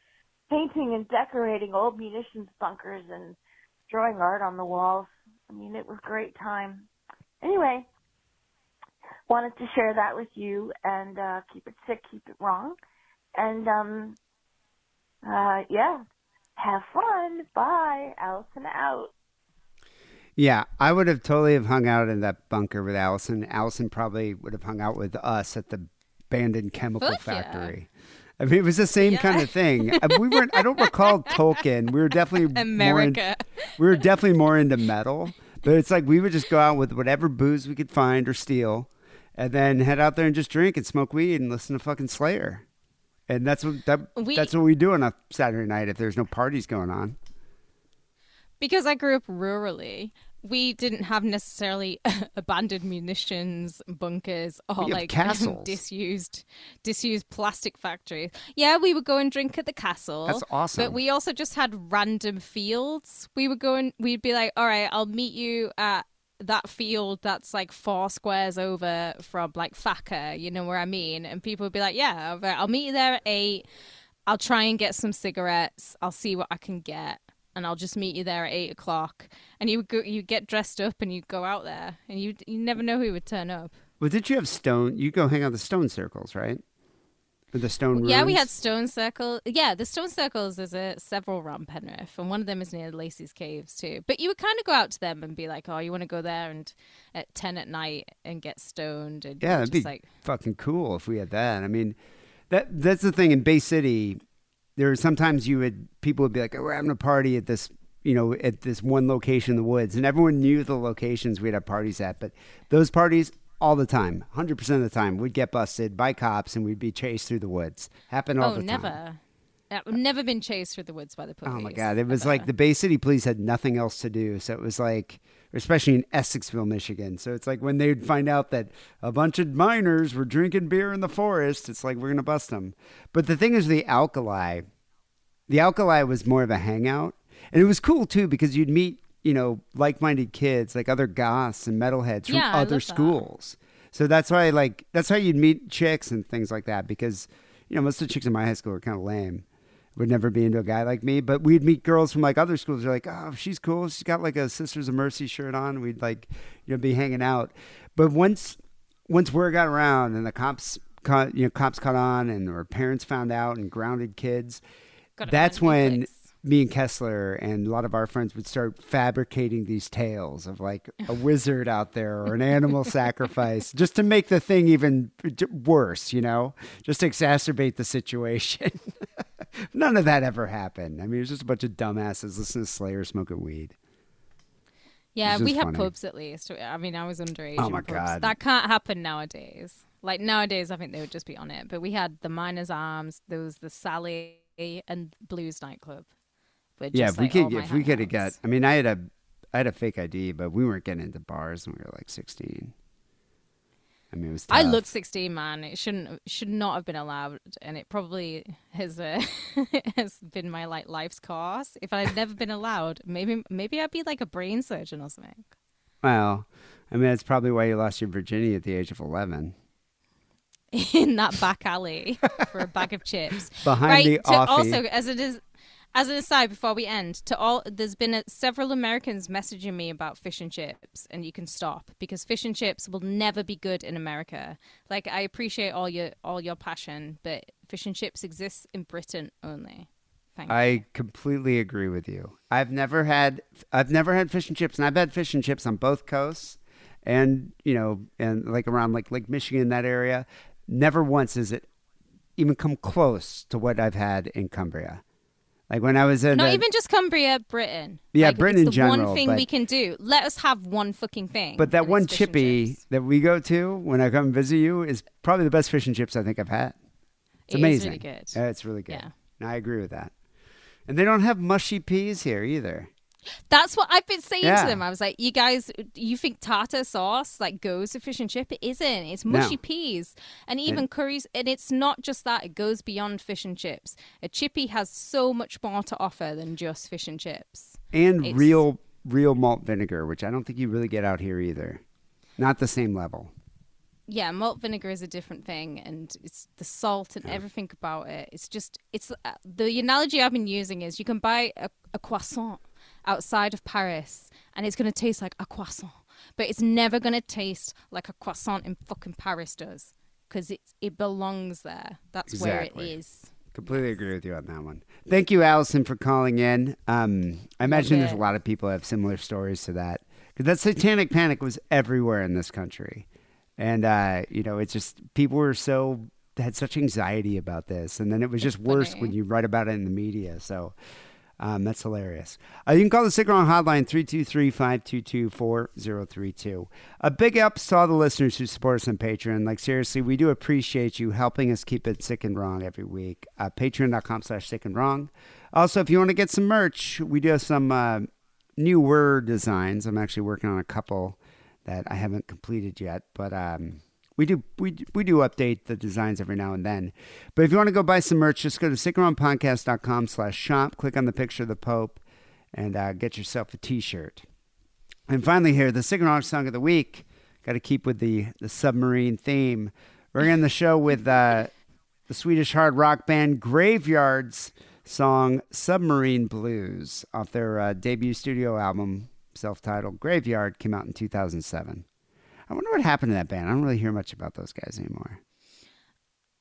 painting and decorating old munitions bunkers and drawing art on the walls. I mean, it was a great time. Anyway, wanted to share that with you and uh keep it sick, keep it wrong. And um uh yeah. Have fun. Bye. Allison out. Yeah, I would have totally have hung out in that bunker with Allison. Allison probably would have hung out with us at the abandoned chemical Fuck yeah. I mean, it was the same kind of thing. Uh, We weren't. I don't recall [laughs] Tolkien. We were definitely America. in, we were definitely more into metal, but it's like we would just go out with whatever booze we could find or steal, and then head out there and just drink and smoke weed and listen to fucking Slayer. And that's what that, We- that's what we do on a Saturday night if there's no parties going on. because I grew up rurally, we didn't have necessarily [laughs] abandoned munitions bunkers or like [laughs] castles. disused disused plastic factories. Yeah, we would go and drink at the castle. That's awesome. But we also just had random fields. We would go and we'd be like, "All right, I'll meet you at that field that's like four squares over from like Thacker, you know where I mean?" And people would be like, "Yeah, I'll meet you there at 8. I'll try and get some cigarettes. I'll see what I can get." And I'll just meet you there at eight o'clock. And you go, you get dressed up and you go out there, and you you never know who would turn up. Well, did you have stone? You go hang out the stone circles, right? The stone Yeah, we had Stone Circle. Yeah, the Stone Circles is a several around Penrith, and one of them is near Lacy's Caves too. But you would kind of go out to them and be like, "Oh, you want to go there and at ten at night and get stoned?" And Yeah, that'd be like, fucking cool if we had that. I mean, that that's the thing in Bay City. There are sometimes you would people would be like, oh, "We're having a party at this." You know, at this one location in the woods, and everyone knew the locations we'd have parties at. But those parties, all the time, hundred percent of the time, we'd get busted by cops, and we'd be chased through the woods. Happened all "Oh, the time. never." I've never been chased through the woods by the police. Oh my god! It was ever. like the Bay City police had nothing else to do, so it was like, especially in Essexville, Michigan. So it's like when they'd find out that a bunch of miners were drinking beer in the forest, it's like we're gonna bust them. But the thing is, the alkali, the alkali was more of a hangout, and it was cool too because you'd meet, you know, like-minded kids, like other goths and metalheads from Yeah, other schools. So that's why, like, that's how you'd meet chicks and things like that because, you know, most of the chicks in my high school were kind of lame would never be into a guy like me. But we'd meet girls from like other schools. They're like, oh, she's cool. She's got like a Sisters of Mercy shirt on. We'd like, you know, be hanging out. But once, once word got around and the cops caught, you know, cops caught on and or parents found out and grounded kids, Gotta that's find a new when me and Kessler and a lot of our friends would start fabricating these tales of like a [laughs] wizard out there or an animal sacrifice just to make the thing even worse, you know, just to exacerbate the situation. [laughs] [laughs] None of that ever happened. I mean, it was just a bunch of dumbasses listening to Slayer smoking weed. Yeah, we had funny. pubs at least. I mean, I was underage. Oh my. God. that can't happen nowadays. Like nowadays, I think they would just be on it. But we had the Miners Arms, there was the Sally and Blues nightclub. yeah, if we like, all could, if we could have got. I mean, I had a, I had a fake ID, but we weren't getting into bars when we were like sixteen. I mean, it was. Tough. I looked 16, man. It shouldn't should not have been allowed, and it probably has uh, [laughs] has been my like life's course. If I'd never been allowed, maybe maybe I'd be like a brain surgeon or something. Well, I mean, that's probably why you lost your virginity at the age of eleven. [laughs] in that back alley for a bag of chips. Behind right, the to offie. also as it is as an aside before we end to all there's been a, several americans messaging me about fish and chips and you can stop because fish and chips will never be good in america like i appreciate all your all your passion but fish and chips exists in britain only Thank you. I completely agree with you. I've never had I've never had fish and chips, and I've had fish and chips on both coasts, and you know, and like around like Lake Michigan that area. Never once has it even come close to what I've had in Cumbria. Like when I was in Not uh, even just Cumbria, Britain. Yeah, Like, Britain it's in the general, one thing but- we can do. Let us have one fucking thing. But that one it's chippy that we go to when I come visit you is probably the best fish and chips I think I've had. It's It amazing. really good. It's really good. Yeah. And I agree with that. And they don't have mushy peas here either. That's what I've been saying Yeah. to them. I was like, you guys, you think tartar sauce like goes with fish and chip? It isn't. It's mushy No. peas and even curries. And it's not just that; it goes beyond fish and chips. A chippy has so much more to offer than just fish and chips. And It's- real real malt vinegar, which I don't think you really get out here either. Not the same level. Yeah, malt vinegar is a different thing, and it's the salt and everything about it. It's just, it's uh, the analogy I've been using is you can buy a, a croissant outside of Paris, and it's going to taste like a croissant, but it's never going to taste like a croissant in fucking Paris does, because it it belongs there. That's where it is. Exactly. Completely agree with you on that one. Thank you, Allison, for calling in. Um, I imagine there's a lot of people have similar stories to that. Because that satanic panic was everywhere in this country. And, uh, you know, it's just people were so, had such anxiety about this. And then it was just worse when you write about it in the media. So um, that's hilarious. Uh, you can call the Sick and Wrong hotline 323 522 4032. A big ups to all the listeners who support us on Patreon. Like, seriously, we do appreciate you helping us keep it sick and wrong every week. Uh, Patreon.com slash sick and wrong. Also, if you want to get some merch, we do have some uh, word designs. I'm actually working on a couple that I haven't completed yet, but um, we do we we do update the designs every now and then. But if you want to go buy some merch, just go to sickandwrongpodcast.com slash shop, click on the picture of the Pope, and uh, get yourself a T-shirt. And finally, here the Sick song of the week. Got to keep with the the submarine theme. We're end the show with uh, the Swedish hard rock band Graveyard's song "Submarine Blues" off their uh, debut studio album, self-titled "Graveyard," came out in 2007. I wonder what happened to that band. I don't really hear much about those guys anymore.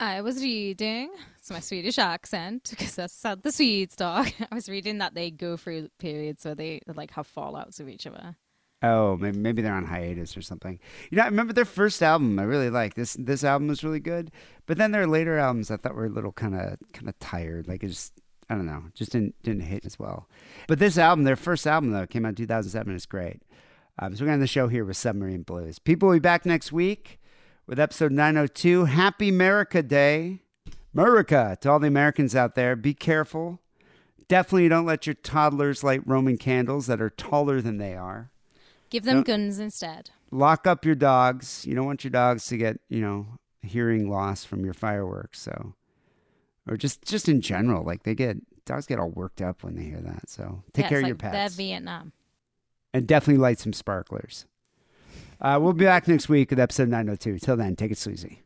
I was reading, it's my Swedish accent because that's how the Swedes talk. [laughs] I was reading that they go through periods where they like have fallouts with each other. Oh, maybe, maybe they're on hiatus or something. You know, I remember their first album. I really liked this. This album was really good, but then their later albums I thought were a little kind of kind of tired. Like it just I don't know, just didn't didn't hit as well. But this album, their first album though, came out in 2007. Is great. Um, so we're gonna end the show here with Submarine Blues. People will be back next week with episode 902. Happy America Day, America to all the Americans out there. Be careful. Definitely don't let your toddlers light Roman candles that are taller than they are Give them Don't- guns instead. lock up your dogs. You don't want your dogs to get, you know, hearing loss from your fireworks. So, or just just in general, like they get dogs get all worked up when they hear that. So take Yeah, care of your pets They're Vietnam. And definitely light some sparklers. Uh, we'll be back next week with episode 902. Till then, take it sleazy.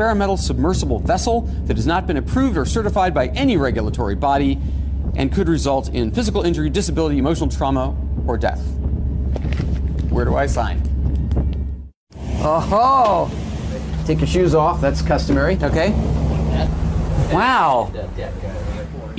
Experimental submersible vessel that has not been approved or certified by any regulatory body and could result in physical injury, disability, emotional trauma, or death. Where do I sign? Oh, take your shoes off. That's customary. Okay. Wow.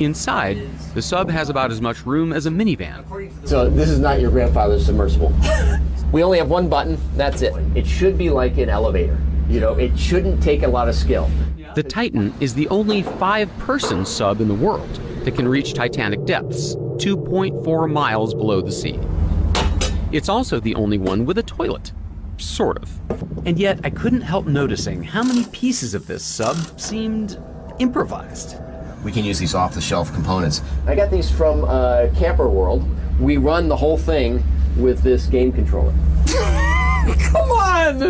Inside, the sub has about as much room as a minivan. So this is not your grandfather's submersible. [laughs] we only have one button. That's it. It should be like an elevator. You know, it shouldn't take a lot of skill. The Titan is the only five person sub in the world that can reach Titanic depths, 2.4 miles below the sea. It's also the only one with a toilet. Sort of. And yet, I couldn't help noticing how many pieces of this sub seemed improvised. We can use these off-the-shelf components. I got these from uh, Camping World. We run the whole thing with this game controller. [laughs] Come on!